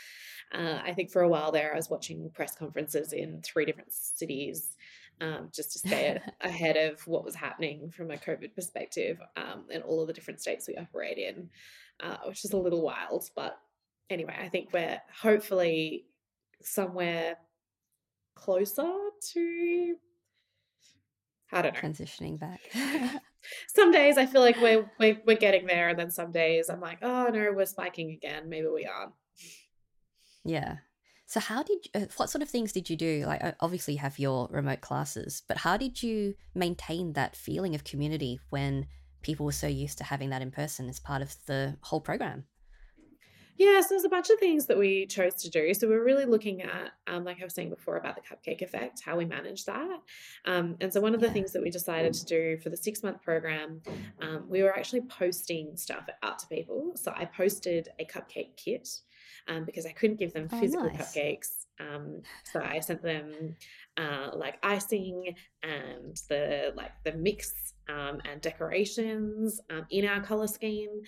Uh, I think for a while there, I was watching press conferences in three different cities um, just to stay (laughs) ahead of what was happening from a COVID perspective um, in all of the different states we operate in, uh, which is a little wild. But anyway, I think we're hopefully somewhere closer to I don't know. Transitioning back. (laughs) some days I feel like we're, we're, we're getting there, and then some days I'm like, oh no, we're spiking again. Maybe we aren't. Yeah. So how did uh, what sort of things did you do? Like obviously you have your remote classes, but how did you maintain that feeling of community when people were so used to having that in person as part of the whole program? Yeah, so there's a bunch of things that we chose to do. So we're really looking at, um, like I was saying before, about the cupcake effect, how we manage that. Um, and so one of the yeah. things that we decided to do for the six month program, um, we were actually posting stuff out to people. So I posted a cupcake kit um, because I couldn't give them oh, physical nice. cupcakes. Um, so I sent them uh, like icing and the like the mix um, and decorations in our color scheme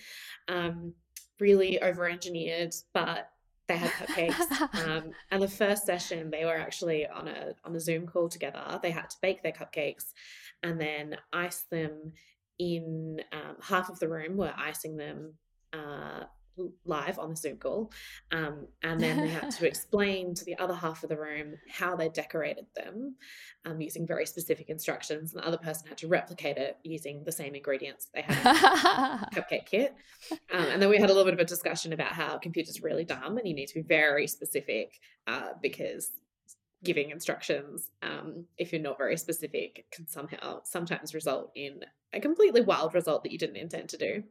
really over engineered, but they had cupcakes. (laughs) um, and the first session, they were actually on a on a Zoom call together. They had to bake their cupcakes and then ice them in um, half of the room were icing them uh, live on the Zoom call. Um, and then they had to (laughs) explain to the other half of the room how they decorated them um, using very specific instructions. And the other person had to replicate it using the same ingredients they had in the (laughs) cupcake kit. Um, and then we had a little bit of a discussion about how computers are really dumb and you need to be very specific uh, because giving instructions um, if you're not very specific can somehow sometimes result in a completely wild result that you didn't intend to do.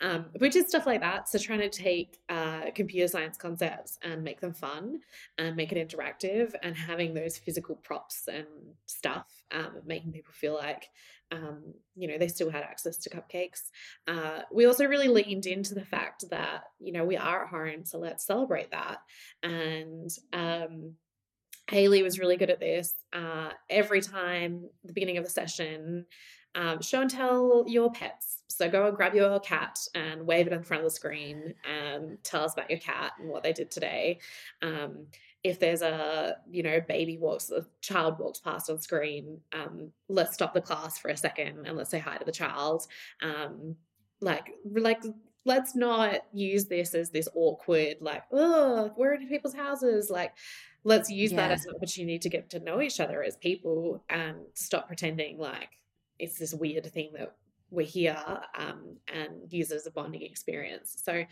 Um, which is stuff like that. So trying to take uh, computer science concepts and make them fun and make it interactive and having those physical props and stuff um, making people feel like um, you know they still had access to cupcakes. Uh, we also really leaned into the fact that you know we are at home so let's celebrate that. And um, Haley was really good at this. Uh, every time the beginning of the session, um, show and tell your pets. So go and grab your cat and wave it in front of the screen and tell us about your cat and what they did today. Um, if there's a you know baby walks a child walks past on screen um, let's stop the class for a second and let's say hi to the child um, like like let's not use this as this awkward like oh we're in people's houses like let's use yeah. that as an opportunity to get to know each other as people and stop pretending like it's this weird thing that we're here um, and use it as a bonding experience. So,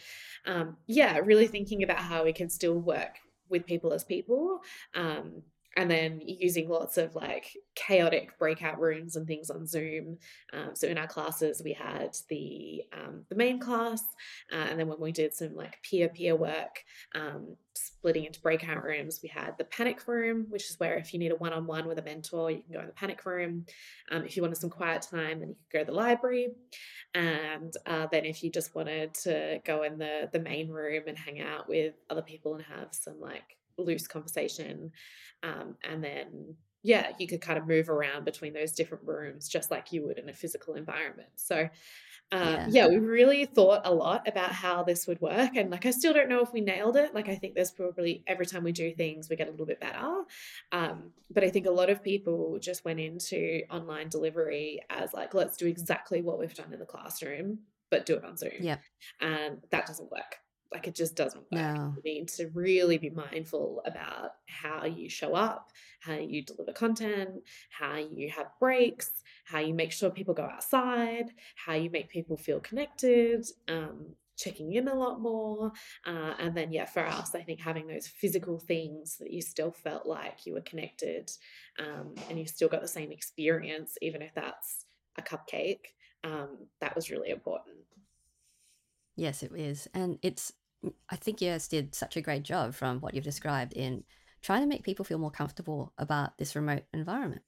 um, yeah, really thinking about how we can still work with people as people um, and then using lots of like chaotic breakout rooms and things on Zoom. Um, so in our classes, we had the um, the main class, uh, and then when we did some like peer peer work, um, splitting into breakout rooms, we had the panic room, which is where if you need a one on one with a mentor, you can go in the panic room. Um, if you wanted some quiet time, then you could go to the library, and uh, then if you just wanted to go in the the main room and hang out with other people and have some like loose conversation. Um, and then, yeah, you could kind of move around between those different rooms just like you would in a physical environment. So, uh, yeah. yeah. we really thought a lot about how this would work. And like, I still don't know if we nailed it. Like, I think there's probably every time we do things, we get a little bit better. Um, but I think a lot of people just went into online delivery as like, let's do exactly what we've done in the classroom, but do it on Zoom. Yeah. And that doesn't work like it just doesn't work. No. You need to really be mindful about how you show up, how you deliver content, how you have breaks, how you make sure people go outside, how you make people feel connected, um, checking in a lot more. Uh, and then, yeah, for us, I think having those physical things that you still felt like you were connected um, and you still got the same experience, even if that's a cupcake, um, that was really important. Yes, it is. And it's, I think Yes did such a great job from what you've described in trying to make people feel more comfortable about this remote environment.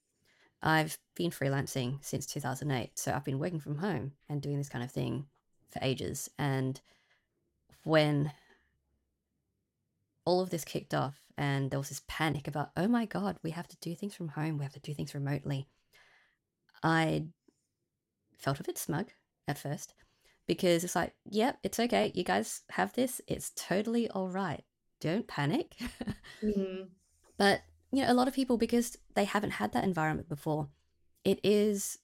I've been freelancing since 2008, so I've been working from home and doing this kind of thing for ages. And when all of this kicked off and there was this panic about, oh my God, we have to do things from home, we have to do things remotely, I felt a bit smug at first because it's like, yep, it's okay. You guys have this. It's totally all right. Don't panic. mm-hmm. (laughs) But, you know, a lot of people, because they haven't had that environment before, it is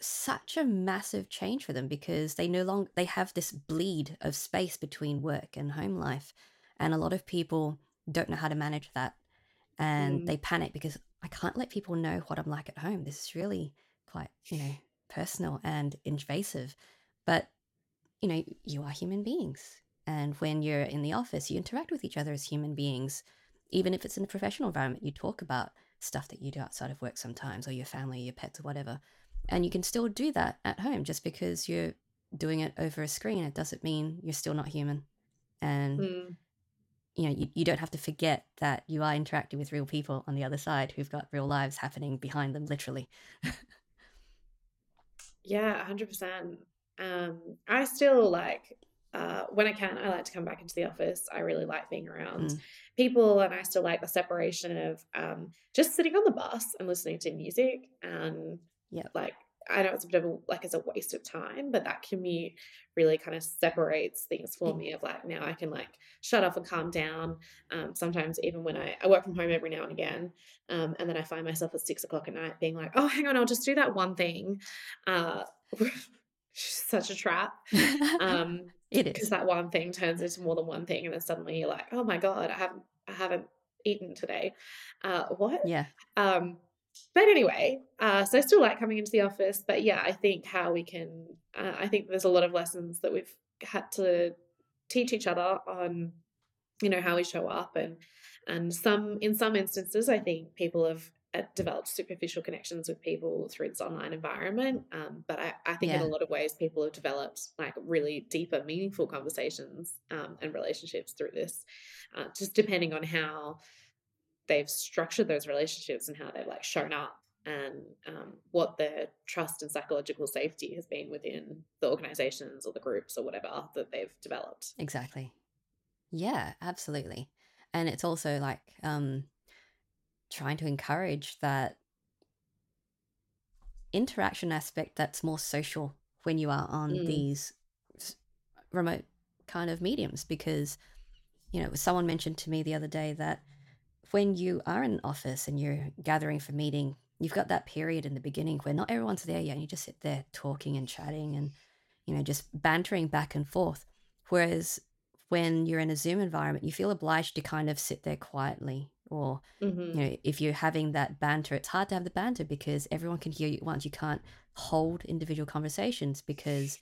such a massive change for them because they no longer they have this bleed of space between work and home life and a lot of people don't know how to manage that and mm. they panic because i can't let people know what i'm like at home this is really quite you know personal and invasive but you know you are human beings and when you're in the office you interact with each other as human beings even if it's in a professional environment you talk about stuff that you do outside of work sometimes or your family your pets or whatever and you can still do that at home just because you're doing it over a screen. It doesn't mean you're still not human. And, mm. you know, you, you don't have to forget that you are interacting with real people on the other side who've got real lives happening behind them, literally. (laughs) yeah, 100%. Um, I still like, uh, when I can, I like to come back into the office. I really like being around mm. people, and I still like the separation of um, just sitting on the bus and listening to music and yeah. Like I know it's a bit of a like it's a waste of time, but that commute really kind of separates things for me of like now I can like shut off and calm down. Um, sometimes even when I, I work from home every now and again, um, and then I find myself at six o'clock at night being like, oh, hang on, I'll just do that one thing. Uh, (laughs) such a trap. (laughs) Um, it is because that one thing turns into more than one thing, and then suddenly you're like, oh my god, I haven't I haven't eaten today. Uh, what? Yeah. Um, but anyway, uh, so I still like coming into the office. But yeah, I think how we can, uh, I think there's a lot of lessons that we've had to teach each other on, you know, how we show up and and some in some instances, I think people have developed superficial connections with people through this online environment. Um, but I, I think yeah. in a lot of ways, people have developed like really deeper, meaningful conversations um, and relationships through this, uh, just depending on how they've structured those relationships and how they've like shown up and um, what their trust and psychological safety has been within the organizations or the groups or whatever that they've developed. Exactly. Yeah, absolutely. And it's also like um, trying to encourage that interaction aspect that's more social when you are on mm. these remote kind of mediums because you know someone mentioned to me the other day that when you are in an office and you're gathering for meeting, you've got that period in the beginning where not everyone's there yet. And you just sit there talking and chatting and, you know, just bantering back and forth. Whereas when you're in a Zoom environment, you feel obliged to kind of sit there quietly. Or, mm-hmm. you know, if you're having that banter, it's hard to have the banter because everyone can hear you at once. You can't hold individual conversations because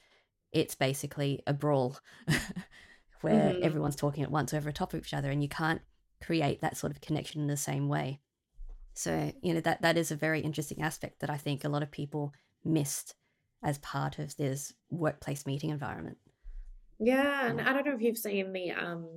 it's basically a brawl (laughs) where mm-hmm. everyone's talking at once over top of each other and you can't create that sort of connection in the same way. So, you know, that that is a very interesting aspect that I think a lot of people missed as part of this workplace meeting environment. Yeah, and I don't know if you've seen the um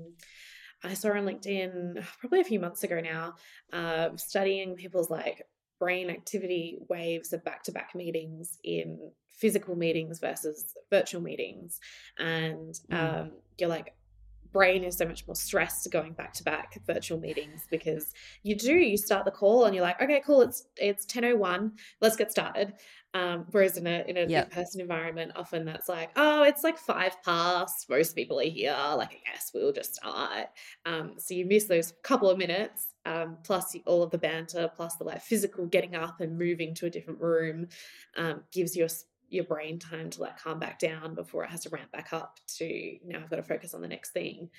I saw on LinkedIn probably a few months ago now, uh, studying people's like brain activity waves of back to back meetings in physical meetings versus virtual meetings. And mm. um, you're like, brain is so much more stressed going back to back virtual meetings because you do you start the call and you're like okay cool it's it's 1001 let's get started um, whereas in a in a yep. in-person environment often that's like oh it's like five past. Most people are here. Like i guess we'll just start. Um, so you miss those couple of minutes um, plus all of the banter plus the like physical getting up and moving to a different room um, gives you a your brain time to like calm back down before it has to ramp back up to now I've got to focus on the next thing.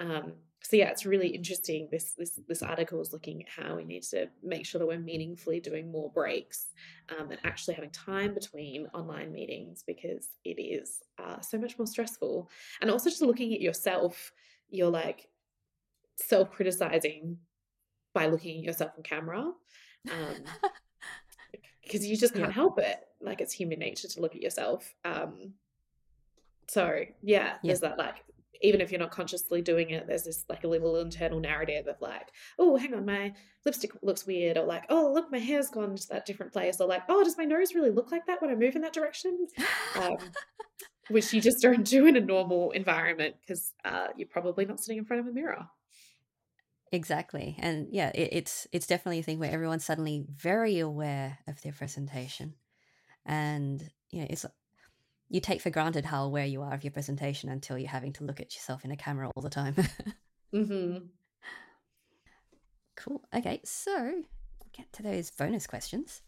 Um, so yeah, it's really interesting. This this this article is looking at how we need to make sure that we're meaningfully doing more breaks um, and actually having time between online meetings because it is uh, so much more stressful. And also just looking at yourself, you're like self criticizing by looking at yourself on camera. Um, (laughs) because you just can't yeah. help it. Like it's human nature to look at yourself. Um, so yeah, yeah, there's that like even if you're not consciously doing it, there's this like a little internal narrative of like, oh, hang on, my lipstick looks weird, or like, oh, look, my hair's gone to that different place, or like, oh, does my nose really look like that when I move in that direction? Um, (laughs) which you just don't do in a normal environment because uh, you're probably not sitting in front of a mirror. Exactly, and yeah, it, it's it's definitely a thing where everyone's suddenly very aware of their presentation, and you know, it's you take for granted how aware you are of your presentation until you're having to look at yourself in a camera all the time. (laughs) mm-hmm. Cool. Okay, so get to those bonus questions.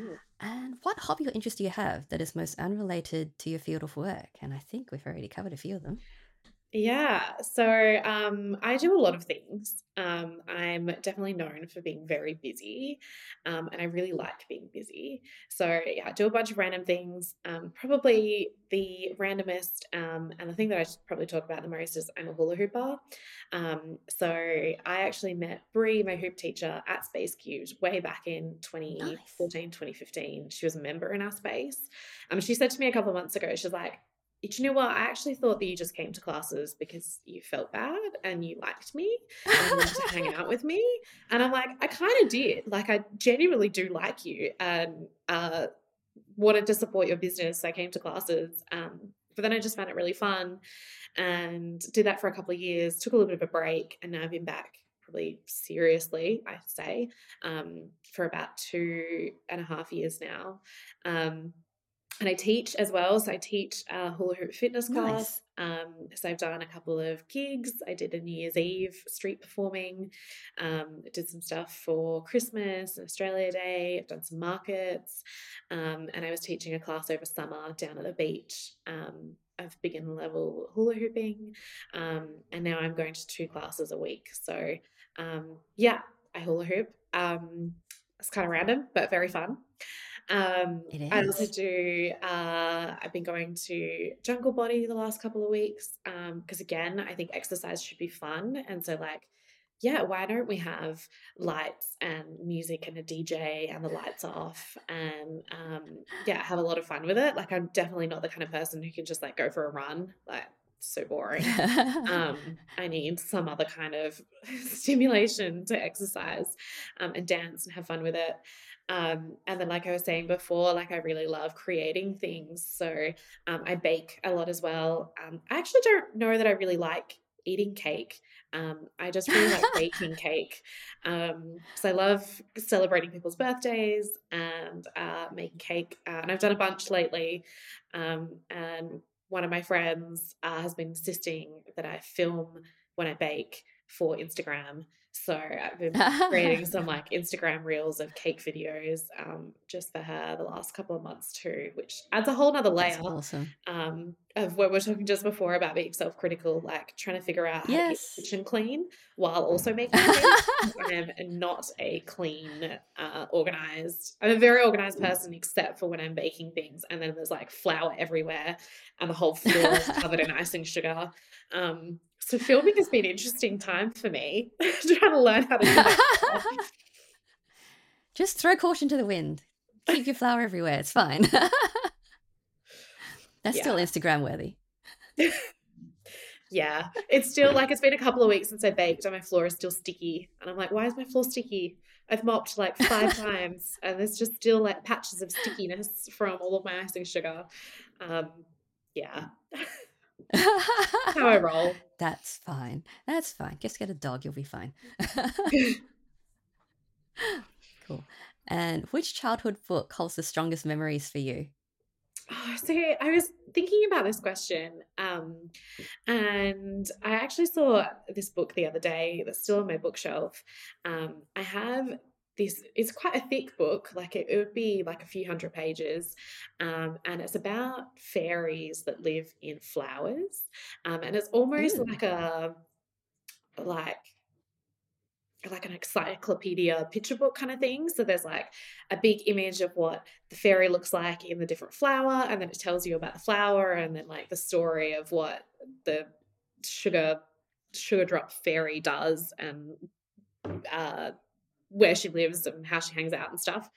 Ooh. And what hobby or interest do you have that is most unrelated to your field of work? And I think we've already covered a few of them. Yeah, so um, I do a lot of things. Um, I'm definitely known for being very busy, um, and I really like being busy. So yeah, I do a bunch of random things. Um, probably the randomest um, and the thing that I probably talk about the most is I'm a hula hooper. Um, so I actually met Brie, my hoop teacher, at Spacecubed way back in 2014, nice. 2015. She was a member in our space. Um, she said to me a couple of months ago, she's like, do you know what? I actually thought that you just came to classes because you felt bad and you liked me and wanted to hang out with (laughs) me. And I'm like, I kind of did. Like, I genuinely do like you and uh, wanted to support your business. So I came to classes. Um, but then I just found it really fun and did that for a couple of years, took a little bit of a break, and now I've been back probably seriously, I'd say, um, for about two and a half years now. Um, and I teach as well. So I teach a hula hoop fitness class. Nice. Um, so I've done a couple of gigs. I did a New Year's Eve street performing. Um, did some stuff for Christmas and Australia Day. I've done some markets, um, and I was teaching a class over summer down at the beach um, of beginner level hula hooping. Um, and now I'm going to two classes a week. So um, yeah, I hula hoop. it's kind of random, but very fun. Um, I also do. Uh, I've been going to Jungle Body the last couple of weeks because, um, again, I think exercise should be fun, and so like, yeah, why don't we have lights and music and a DJ and the lights off and um, yeah, have a lot of fun with it. Like, I'm definitely not the kind of person who can just like go for a run. Like, so boring. um, (laughs) I need some other kind of (laughs) stimulation to exercise um, and dance and have fun with it. Um, and then, like I was saying before, like I really love creating things. So um, I bake a lot as well. Um, I actually don't know that I really like eating cake. Um, I just really like baking (laughs) cake. Um, so I love celebrating people's birthdays and uh, making cake. Uh, and I've done a bunch lately. Um, and one of my friends uh, has been insisting that I film when I bake for Instagram. So I've been creating (laughs) some like Instagram reels of cake videos um, just for her the last couple of months too, which adds a whole nother layer awesome. um, of what we are talking just before about being self-critical, like trying to figure out how to keep the kitchen clean while also (laughs) making things. I am not a clean, uh, organized. I'm a very organized person except for when I'm baking things, and then there's like flour everywhere, and the whole floor is covered in icing sugar. Um, so filming has been an interesting time for me, (laughs) trying to learn how to do that. (laughs) Just throw caution to the wind. Keep your flower everywhere. It's fine. (laughs) That's yeah. still Instagram worthy. (laughs) yeah, it's still like it's been a couple of weeks since I baked, and my floor is still sticky. And I'm like, why is my floor sticky? I've mopped like five (laughs) times, and there's just still like patches of stickiness from all of my icing sugar. Um, yeah. how I roll. That's fine. That's fine. Just get a dog, you'll be fine. cool. And which childhood book holds the strongest memories for you? Oh, so I was thinking about this question, um, and I actually saw this book the other day that's still on my bookshelf. Um, I have this it's quite a thick book like it, it would be like a few hundred pages um, and it's about fairies that live in flowers um, and it's almost Ooh. like a like like an encyclopedia picture book kind of thing. So there's like a big image of what the fairy looks like in the different flower, and then it tells you about the flower, and then like the story of what the sugar sugar drop fairy does, and uh, where she lives and how she hangs out and stuff.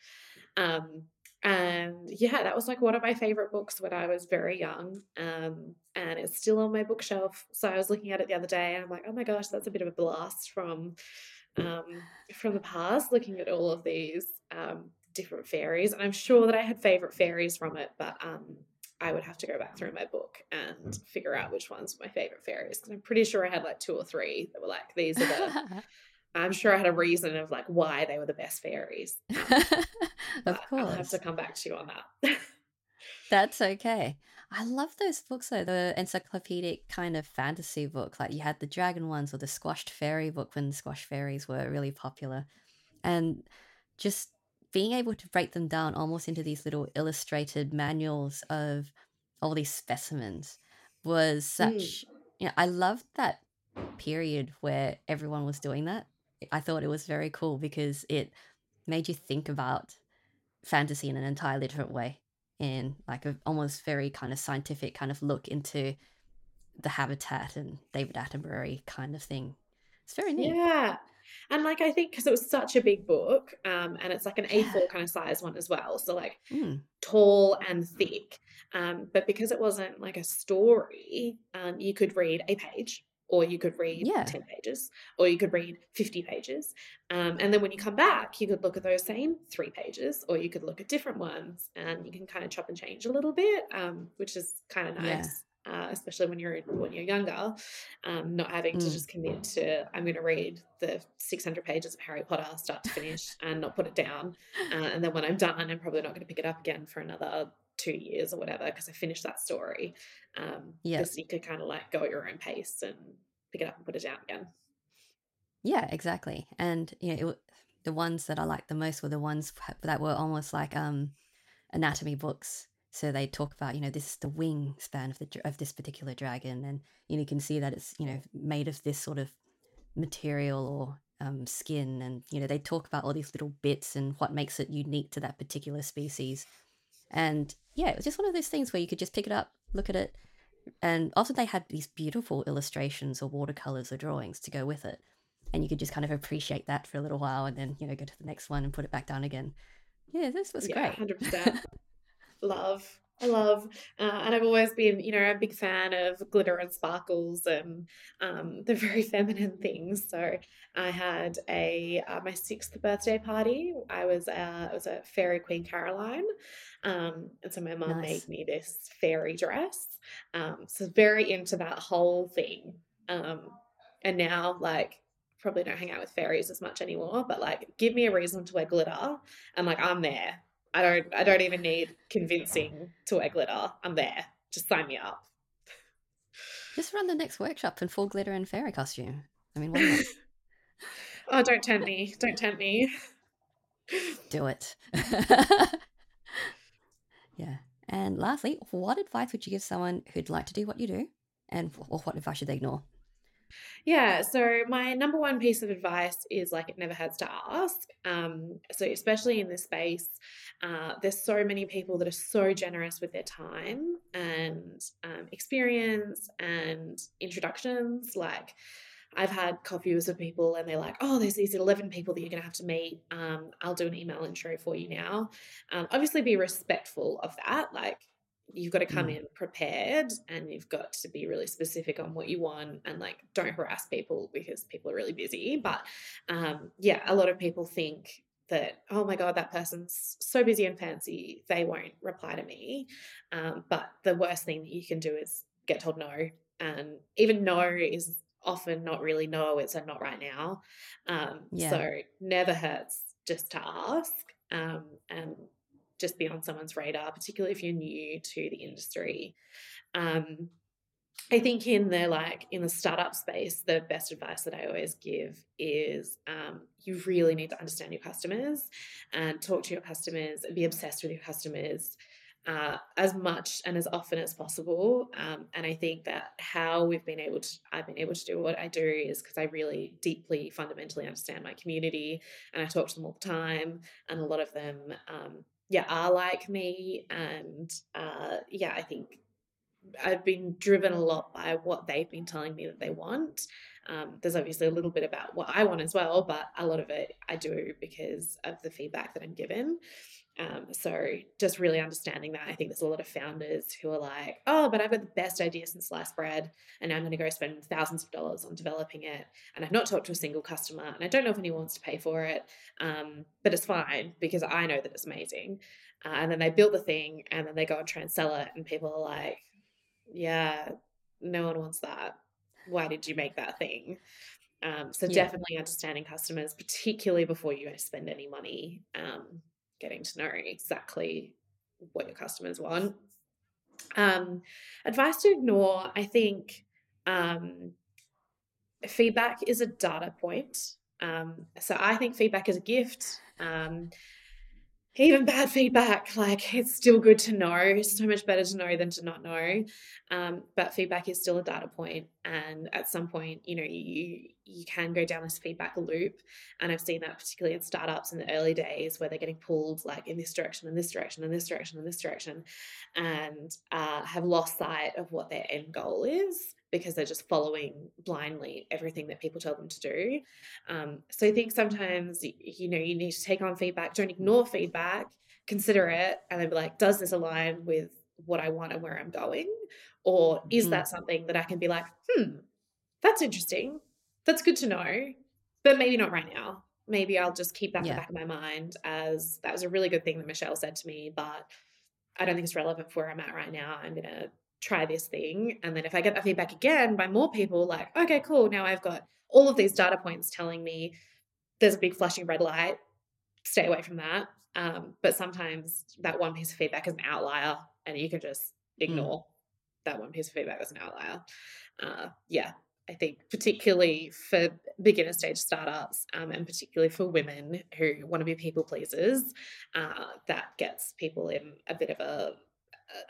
Um, and yeah, that was like one of my favorite books when I was very young. Um, and it's still on my bookshelf. So I was looking at it the other day and I'm like, oh my gosh, that's a bit of a blast from um, from the past, looking at all of these um, different fairies. And I'm sure that I had favorite fairies from it, but um, I would have to go back through my book and figure out which ones were my favorite fairies. Because I'm pretty sure I had like two or three that were like, these are the (laughs) I'm sure I had a reason of like why they were the best fairies. (laughs) of But I'll have to come back to you on that. (laughs) That's okay. I love those books though, the encyclopedic kind of fantasy book. Like you had the dragon ones or the squashed fairy book when squash fairies were really popular. And just being able to break them down almost into these little illustrated manuals of all these specimens was Mm. such you know, I loved that period where everyone was doing that. I thought it was very cool because it made you think about fantasy in an entirely different way in like a almost very kind of scientific kind of look into the habitat and David Attenborough kind of thing. It's very neat. Yeah. And like I think because it was such a big book, um, and it's like an Yeah. A4 kind of size one as well. So like Mm, tall and thick. Um, but because it wasn't like a story, um, you could read a page, or you could read Yeah. 10 pages, or you could read 50 pages. Um, and then when you come back, you could look at those same three pages, or you could look at different ones, and you can kind of chop and change a little bit, um, which is kind of Yeah. nice. Uh, especially when you're when you're younger, um, not having to Mm. just commit to I'm going to read the 600 pages of Harry Potter start to finish and not put it down, uh, and then when I'm done, I'm probably not going to pick it up again for another two years or whatever because I finished that story. Um, Yeah. this you could kind of like go at your own pace and pick it up and put it down again. Yeah, exactly. And you know, it, the ones that I liked the most were the ones that were almost like um anatomy books. So they talk about, you know, this is the wingspan of the of this particular dragon, and you, know, you can see that it's you know made of this sort of material or um, skin, and you know they talk about all these little bits and what makes it unique to that particular species. And yeah, it was just one of those things where you could just pick it up, look at it, and often they had these beautiful illustrations or watercolors or drawings to go with it and you could just kind of appreciate that for a little while and then you know go to the next one and put it back down again yeah this was Yeah, great hundred percent. (laughs) Love. I love, uh, and I've always been, you know, a big fan of glitter and sparkles and um, the very (laughs) feminine things. So I had a uh, my sixth birthday party. I was uh, it was a fairy Queen Caroline, um, and so my mum nice made me this fairy dress. Um, so very into that whole thing. Um, and now like probably don't hang out with fairies as much anymore, but like give me a reason to wear glitter, and like I'm there. I don't I don't even need convincing to wear glitter. I'm there. Just sign me up. just run the next workshop in full glitter and fairy costume i mean why (laughs) oh, don't tempt me. Don't tempt me. do it (laughs) yeah and lastly what advice would you give someone who'd like to do what you do and or what advice should they ignore Yeah, so my number one piece of advice is like it never hurts to ask. Um, so especially in this space, uh, there's so many people that are so generous with their time and um, experience and introductions. Like I've had coffees with people and they're like, oh, there's these 11 people that you're going to have to meet. Um, I'll do an email intro for you now. Um, obviously, be respectful of that. Like, you've got to come Mm. in prepared and you've got to be really specific on what you want and like don't harass people because people are really busy. But um, yeah, a lot of people think that, oh my God, that person's so busy and fancy, they won't reply to me. Um, but the worst thing that you can do is get told no. And even no is often not really no, it's a not right now. Um, Yeah. so never hurts just to ask um, and just be on someone's radar, particularly if you're new to the industry. Um, I think in the like in the startup space, the best advice that I always give is um, you really need to understand your customers and talk to your customers, be obsessed with your customers uh, as much and as often as possible. Um, and I think that how we've been able to, I've been able to do what I do is because I really deeply, fundamentally understand my community and I talk to them all the time. And a lot of them, um, yeah, are like me. And uh, yeah, I think I've been driven a lot by what they've been telling me that they want. Um, there's obviously a little bit about what I want as well, but a lot of it I do because of the feedback that I'm given. Um, so just really understanding that, I think there's a lot of founders who are like, oh, but I've got the best idea since sliced bread, and I'm going to go spend thousands of dollars on developing it, and I've not talked to a single customer, and I don't know if anyone wants to pay for it, um, but it's fine because I know that it's amazing. Uh, and then they build the thing, and then they go and try and sell it, and people are like, yeah, no one wants that. Why did you make that thing? Um, so yeah. definitely understanding customers, particularly before you spend any money, um, getting to know exactly what your customers want. Um, advice to ignore, I think um, feedback is a data point. Um, so I think feedback is a gift. Even bad feedback, like it's still good to know. So much better to know than to not know. Um, but feedback is still a data point, and at some point, you know, you you can go down this feedback loop. And I've seen that particularly in startups in the early days where they're getting pulled like in this direction, and this direction, and this direction, and this direction, and uh, have lost sight of what their end goal is because they're just following blindly everything that people tell them to do. Um, so I think sometimes, you know, you need to take on feedback, don't ignore feedback, consider it, and then be like, does this align with what I want and where I'm going? Or is mm-hmm. that something that I can be like, hmm, that's interesting. That's good to know, but maybe not right now. Maybe I'll just keep that yeah. in the back of my mind as that was a really good thing that Michelle said to me, but I don't think it's relevant for where I'm at right now. I'm going to try this thing. And then if I get that feedback again by more people, like, okay, cool, now I've got all of these data points telling me there's a big flashing red light, stay away from that. Um, but sometimes that one piece of feedback is an outlier and you can just hmm. ignore mm. that one piece of feedback as an outlier. Uh, yeah, I think particularly for beginner stage startups um, and particularly for women who want to be people pleasers, uh, that gets people in a bit of a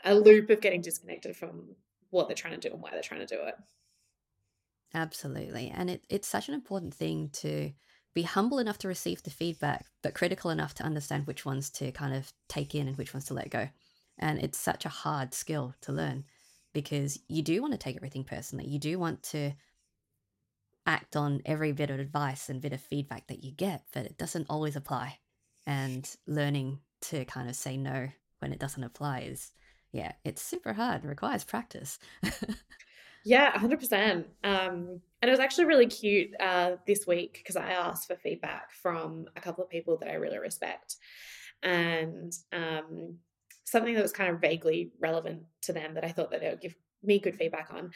a loop of getting disconnected from what they're trying to do and why they're trying to do it. Absolutely. And it, it's such an important thing to be humble enough to receive the feedback, but critical enough to understand which ones to kind of take in and which ones to let go. And it's such a hard skill to learn because you do want to take everything personally. You do want to act on every bit of advice and bit of feedback that you get, but it doesn't always apply. And learning to kind of say no when it doesn't apply is yeah, it's super hard. It requires practice. (laughs) yeah, 100%. Um, and it was actually really cute uh, this week because I asked for feedback from a couple of people that I really respect. And um, something that was kind of vaguely relevant to them that I thought that they would give me good feedback on.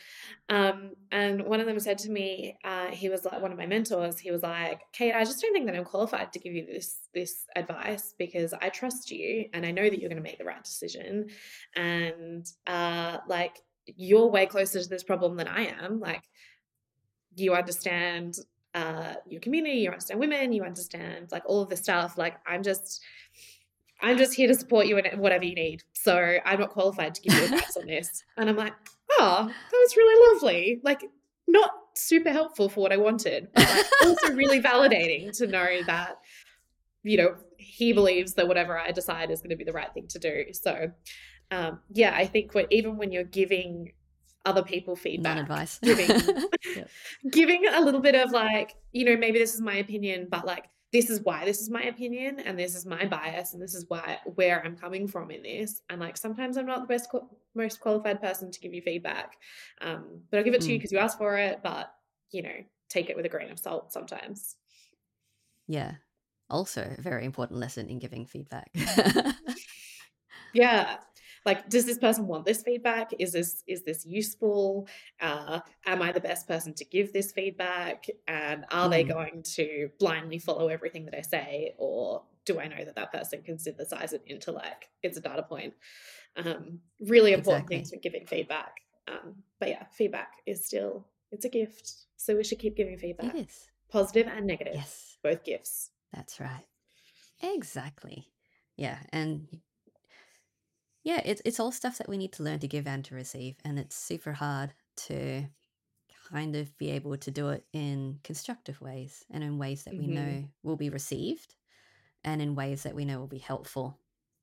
Um, and one of them said to me, uh, he was like one of my mentors. He was like, "Kate, I just don't think that I'm qualified to give you this this advice because I trust you and I know that you're going to make the right decision. And uh, like you're way closer to this problem than I am. Like you understand." Uh, your community, you understand women, you understand like all of this stuff. Like I'm just, I'm just here to support you in whatever you need. So I'm not qualified to give you advice on this. And I'm like, oh, that was really lovely. Like, not super helpful for what I wanted, but (laughs) also really validating to know that, you know, he believes that whatever I decide is going to be the right thing to do. So, um, yeah, I think what, even when you're giving other people feedback, advice, giving, (laughs) (laughs) giving a little bit of like, you know, maybe this is my opinion, but like this is why this is my opinion and this is my bias and this is why where I'm coming from in this. And like sometimes I'm not the best most qualified person to give you feedback, um, but I'll give it to mm. you because you asked for it. But you know, take it with a grain of salt sometimes. Yeah. Also, a very important lesson in giving feedback. (laughs) yeah like does this person want this feedback is this is this useful uh, am i the best person to give this feedback and are mm. they going to blindly follow everything that i say or do i know that that person can synthesize it into like it's a data point um, really important exactly. things for giving feedback Um, but yeah, feedback is still it's a gift. So we should keep giving feedback. It is. Positive and negative. Yes. Both gifts. That's right. Exactly. Yeah. And yeah, it's it's all stuff that we need to learn to give and to receive. And it's super hard to kind of be able to do it in constructive ways and in ways that we hmm know will be received and in ways that we know will be helpful.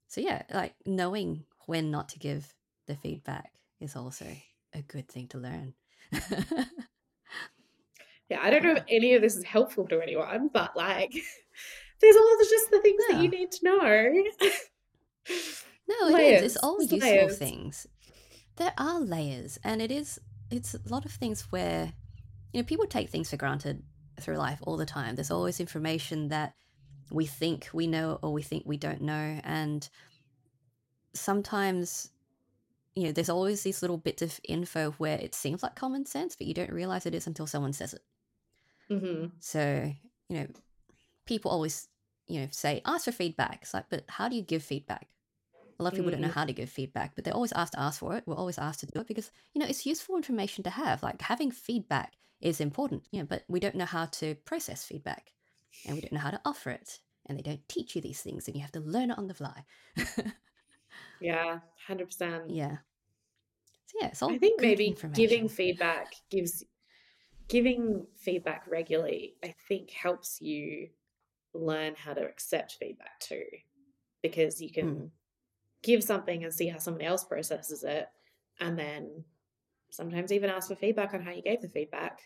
So yeah, like knowing when not to give the feedback is also a good thing to learn. (laughs) Yeah, I don't know if any of this is helpful to anyone, but like (laughs) there's all just the things that you need to know. (laughs) no, it is. It's all useful layers. things. There are layers, and it is. It's a lot of things where you know people take things for granted through life all the time. There's always information that we think we know or we think we don't know, and sometimes you know there's always these little bits of info where it seems like common sense, but you don't realize it is until someone says it. hmm So you know people always you know say ask for feedback. It's like, but how do you give feedback? A lot of people don't know mm how to give feedback, but they're always asked to ask for it. We're always asked to do it because, you know, it's useful information to have. Like having feedback is important, you know, but we don't know how to process feedback and we don't know how to offer it. And they don't teach you these things and you have to learn it on the fly. Yeah, (laughs) 100%. yeah. So yeah, it's all I think maybe giving feedback gives giving feedback regularly, I think helps you learn how to accept feedback too. Because you Mm, can give something and see how somebody else processes it, and then sometimes even ask for feedback on how you gave the feedback.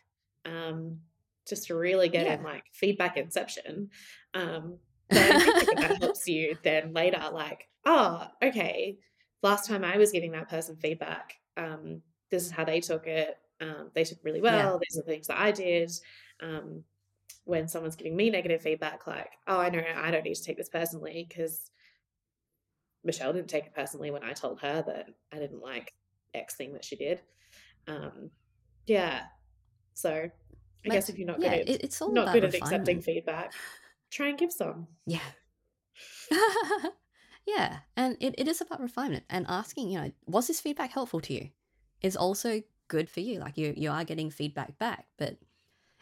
Um, just to really get in like feedback inception. Um, (laughs) then that helps you then later, like, oh, okay, last time I was giving that person feedback, um, this is how they took it. Um, they took really Yeah. well. These are the things that I did. Um, when someone's giving me negative feedback, like, oh, I know I don't need to take this personally because Michelle didn't take it personally when I told her that I didn't like X thing that she did. Um, yeah. So I But guess if you're not good at it's all not good at accepting feedback, try and give some. Yeah. (laughs) yeah. And it, it is about refinement and asking, you know, was this feedback helpful to you? Is also good for you. Like you you are getting feedback back, but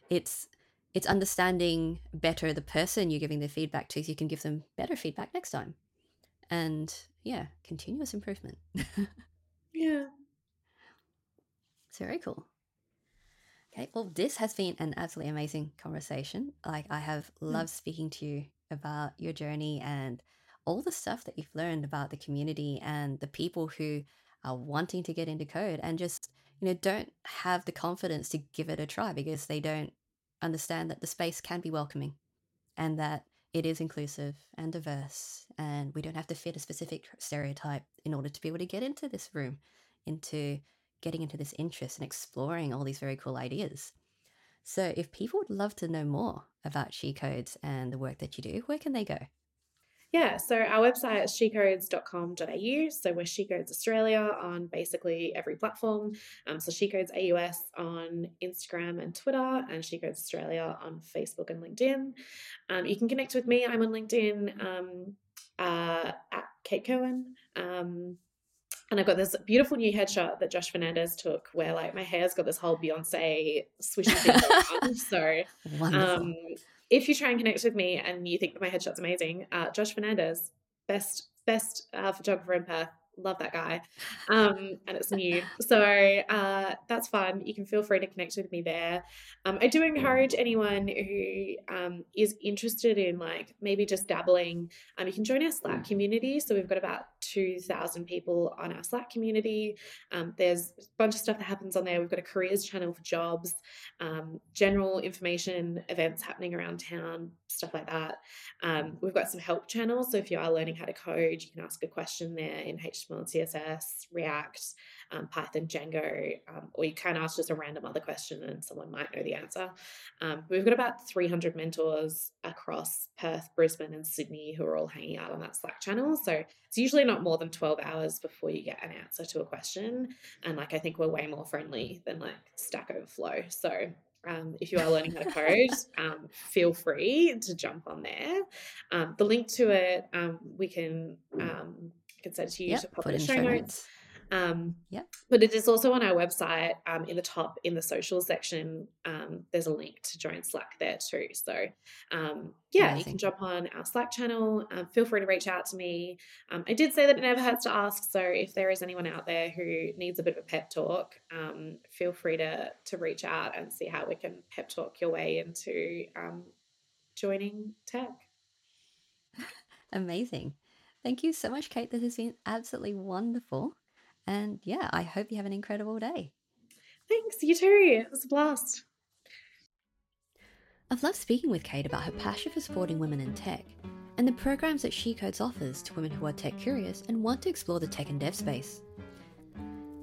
it's it's understanding better the person you're giving the feedback to so you can give them better feedback next time. And yeah, continuous improvement. (laughs) Yeah. it's very cool. Okay, well, this has been an absolutely amazing conversation. Like, I have Mm. loved speaking to you about your journey and all the stuff that you've learned about the community and the people who are wanting to get into code and just, you know, don't have the confidence to give it a try because they don't understand that the space can be welcoming and that it is inclusive and diverse and we don't have to fit a specific stereotype in order to be able to get into this room into getting into this interest and exploring all these very cool ideas. So if people would love to know more about she codes and the work that you do where can they go Yeah, so our website is shecodes.com.au. So we're She Codes Australia on basically every platform. Um, so She Codes AUS on Instagram and Twitter, and She Codes Australia on Facebook and LinkedIn. Um, you can connect with me. I'm on LinkedIn um, uh, at Kate Kirwin. Um, and I've got this beautiful new headshot that Josh Fernandez took where like my hair's got this whole Beyonce swishy thing. So (laughs) wonderful um, if you try and connect with me and you think that my headshot's amazing, uh, Josh Fernandez, best best uh, photographer in Perth, love that guy, um, and it's new, so uh, that's fun. You can feel free to connect with me there. Um, I do encourage anyone who um, is interested in like maybe just dabbling. Um, you can join our Slack community. So we've got about two thousand people on our Slack community. Um, there's a bunch of stuff that happens on there. We've got a careers channel for jobs um, general information, events happening around town, stuff like that. Um, we've got some help channels. So if you are learning how to code, you can ask a question there in HTML and CSS, React, um, Python, Django, um, or you can ask just a random other question and someone might know the answer. Um, we've got about 300 mentors across Perth, Brisbane, and Sydney who are all hanging out on that Slack channel. So it's usually not more than 12 hours before you get an answer to a question. And like, I think we're way more friendly than like Stack Overflow. So um, if you are learning how to code, (laughs) um, feel free to jump on there. Um, the link to it, um, we can, I can send it to you yep to pop put in the show show notes. notes Um, Yep. But it is also on our website um, in the top in the social section. Um, there's a link to join Slack there too. So um, yeah, you can jump on our Slack channel. Um, feel free to reach out to me. Um, I did say that it never hurts to ask. So if there is anyone out there who needs a bit of a pep talk, um, feel free to to reach out and see how we can pep talk your way into um, joining tech. (laughs) Amazing. Thank you so much, Kate. This has been absolutely wonderful. And yeah, I hope you have an incredible day. Thanks, you too. It was a blast. I've loved speaking with Kate about her passion for supporting women in tech and the programs that She Codes offers to women who are tech curious and want to explore the tech and dev space.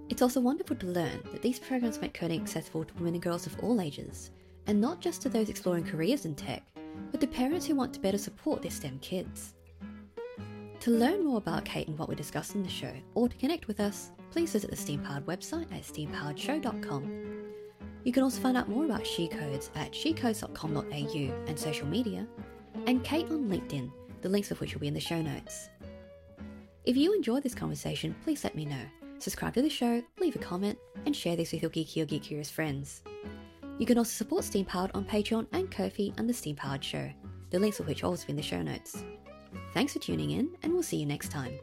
It's also wonderful to learn that these programs make coding accessible to women and girls of all ages, and not just to those exploring careers in tech, but to parents who want to better support their STEM kids. To learn more about Kate and what we discussed in the show, or to connect with us, please visit the Steampowered website at steampoweredshow.com. You can also find out more about She Codes at shecodes.com.au and social media, and Kate on LinkedIn, the links of which will be in the show notes. If you enjoyed this conversation, please let me know. Subscribe to the show, leave a comment, and share this with your geeky or geek curious friends. You can also support Steam Powered on Patreon and Ko-fi and the Steam Powered Show, the links of which will also be in the show notes. Thanks for tuning in, and we'll see you next time.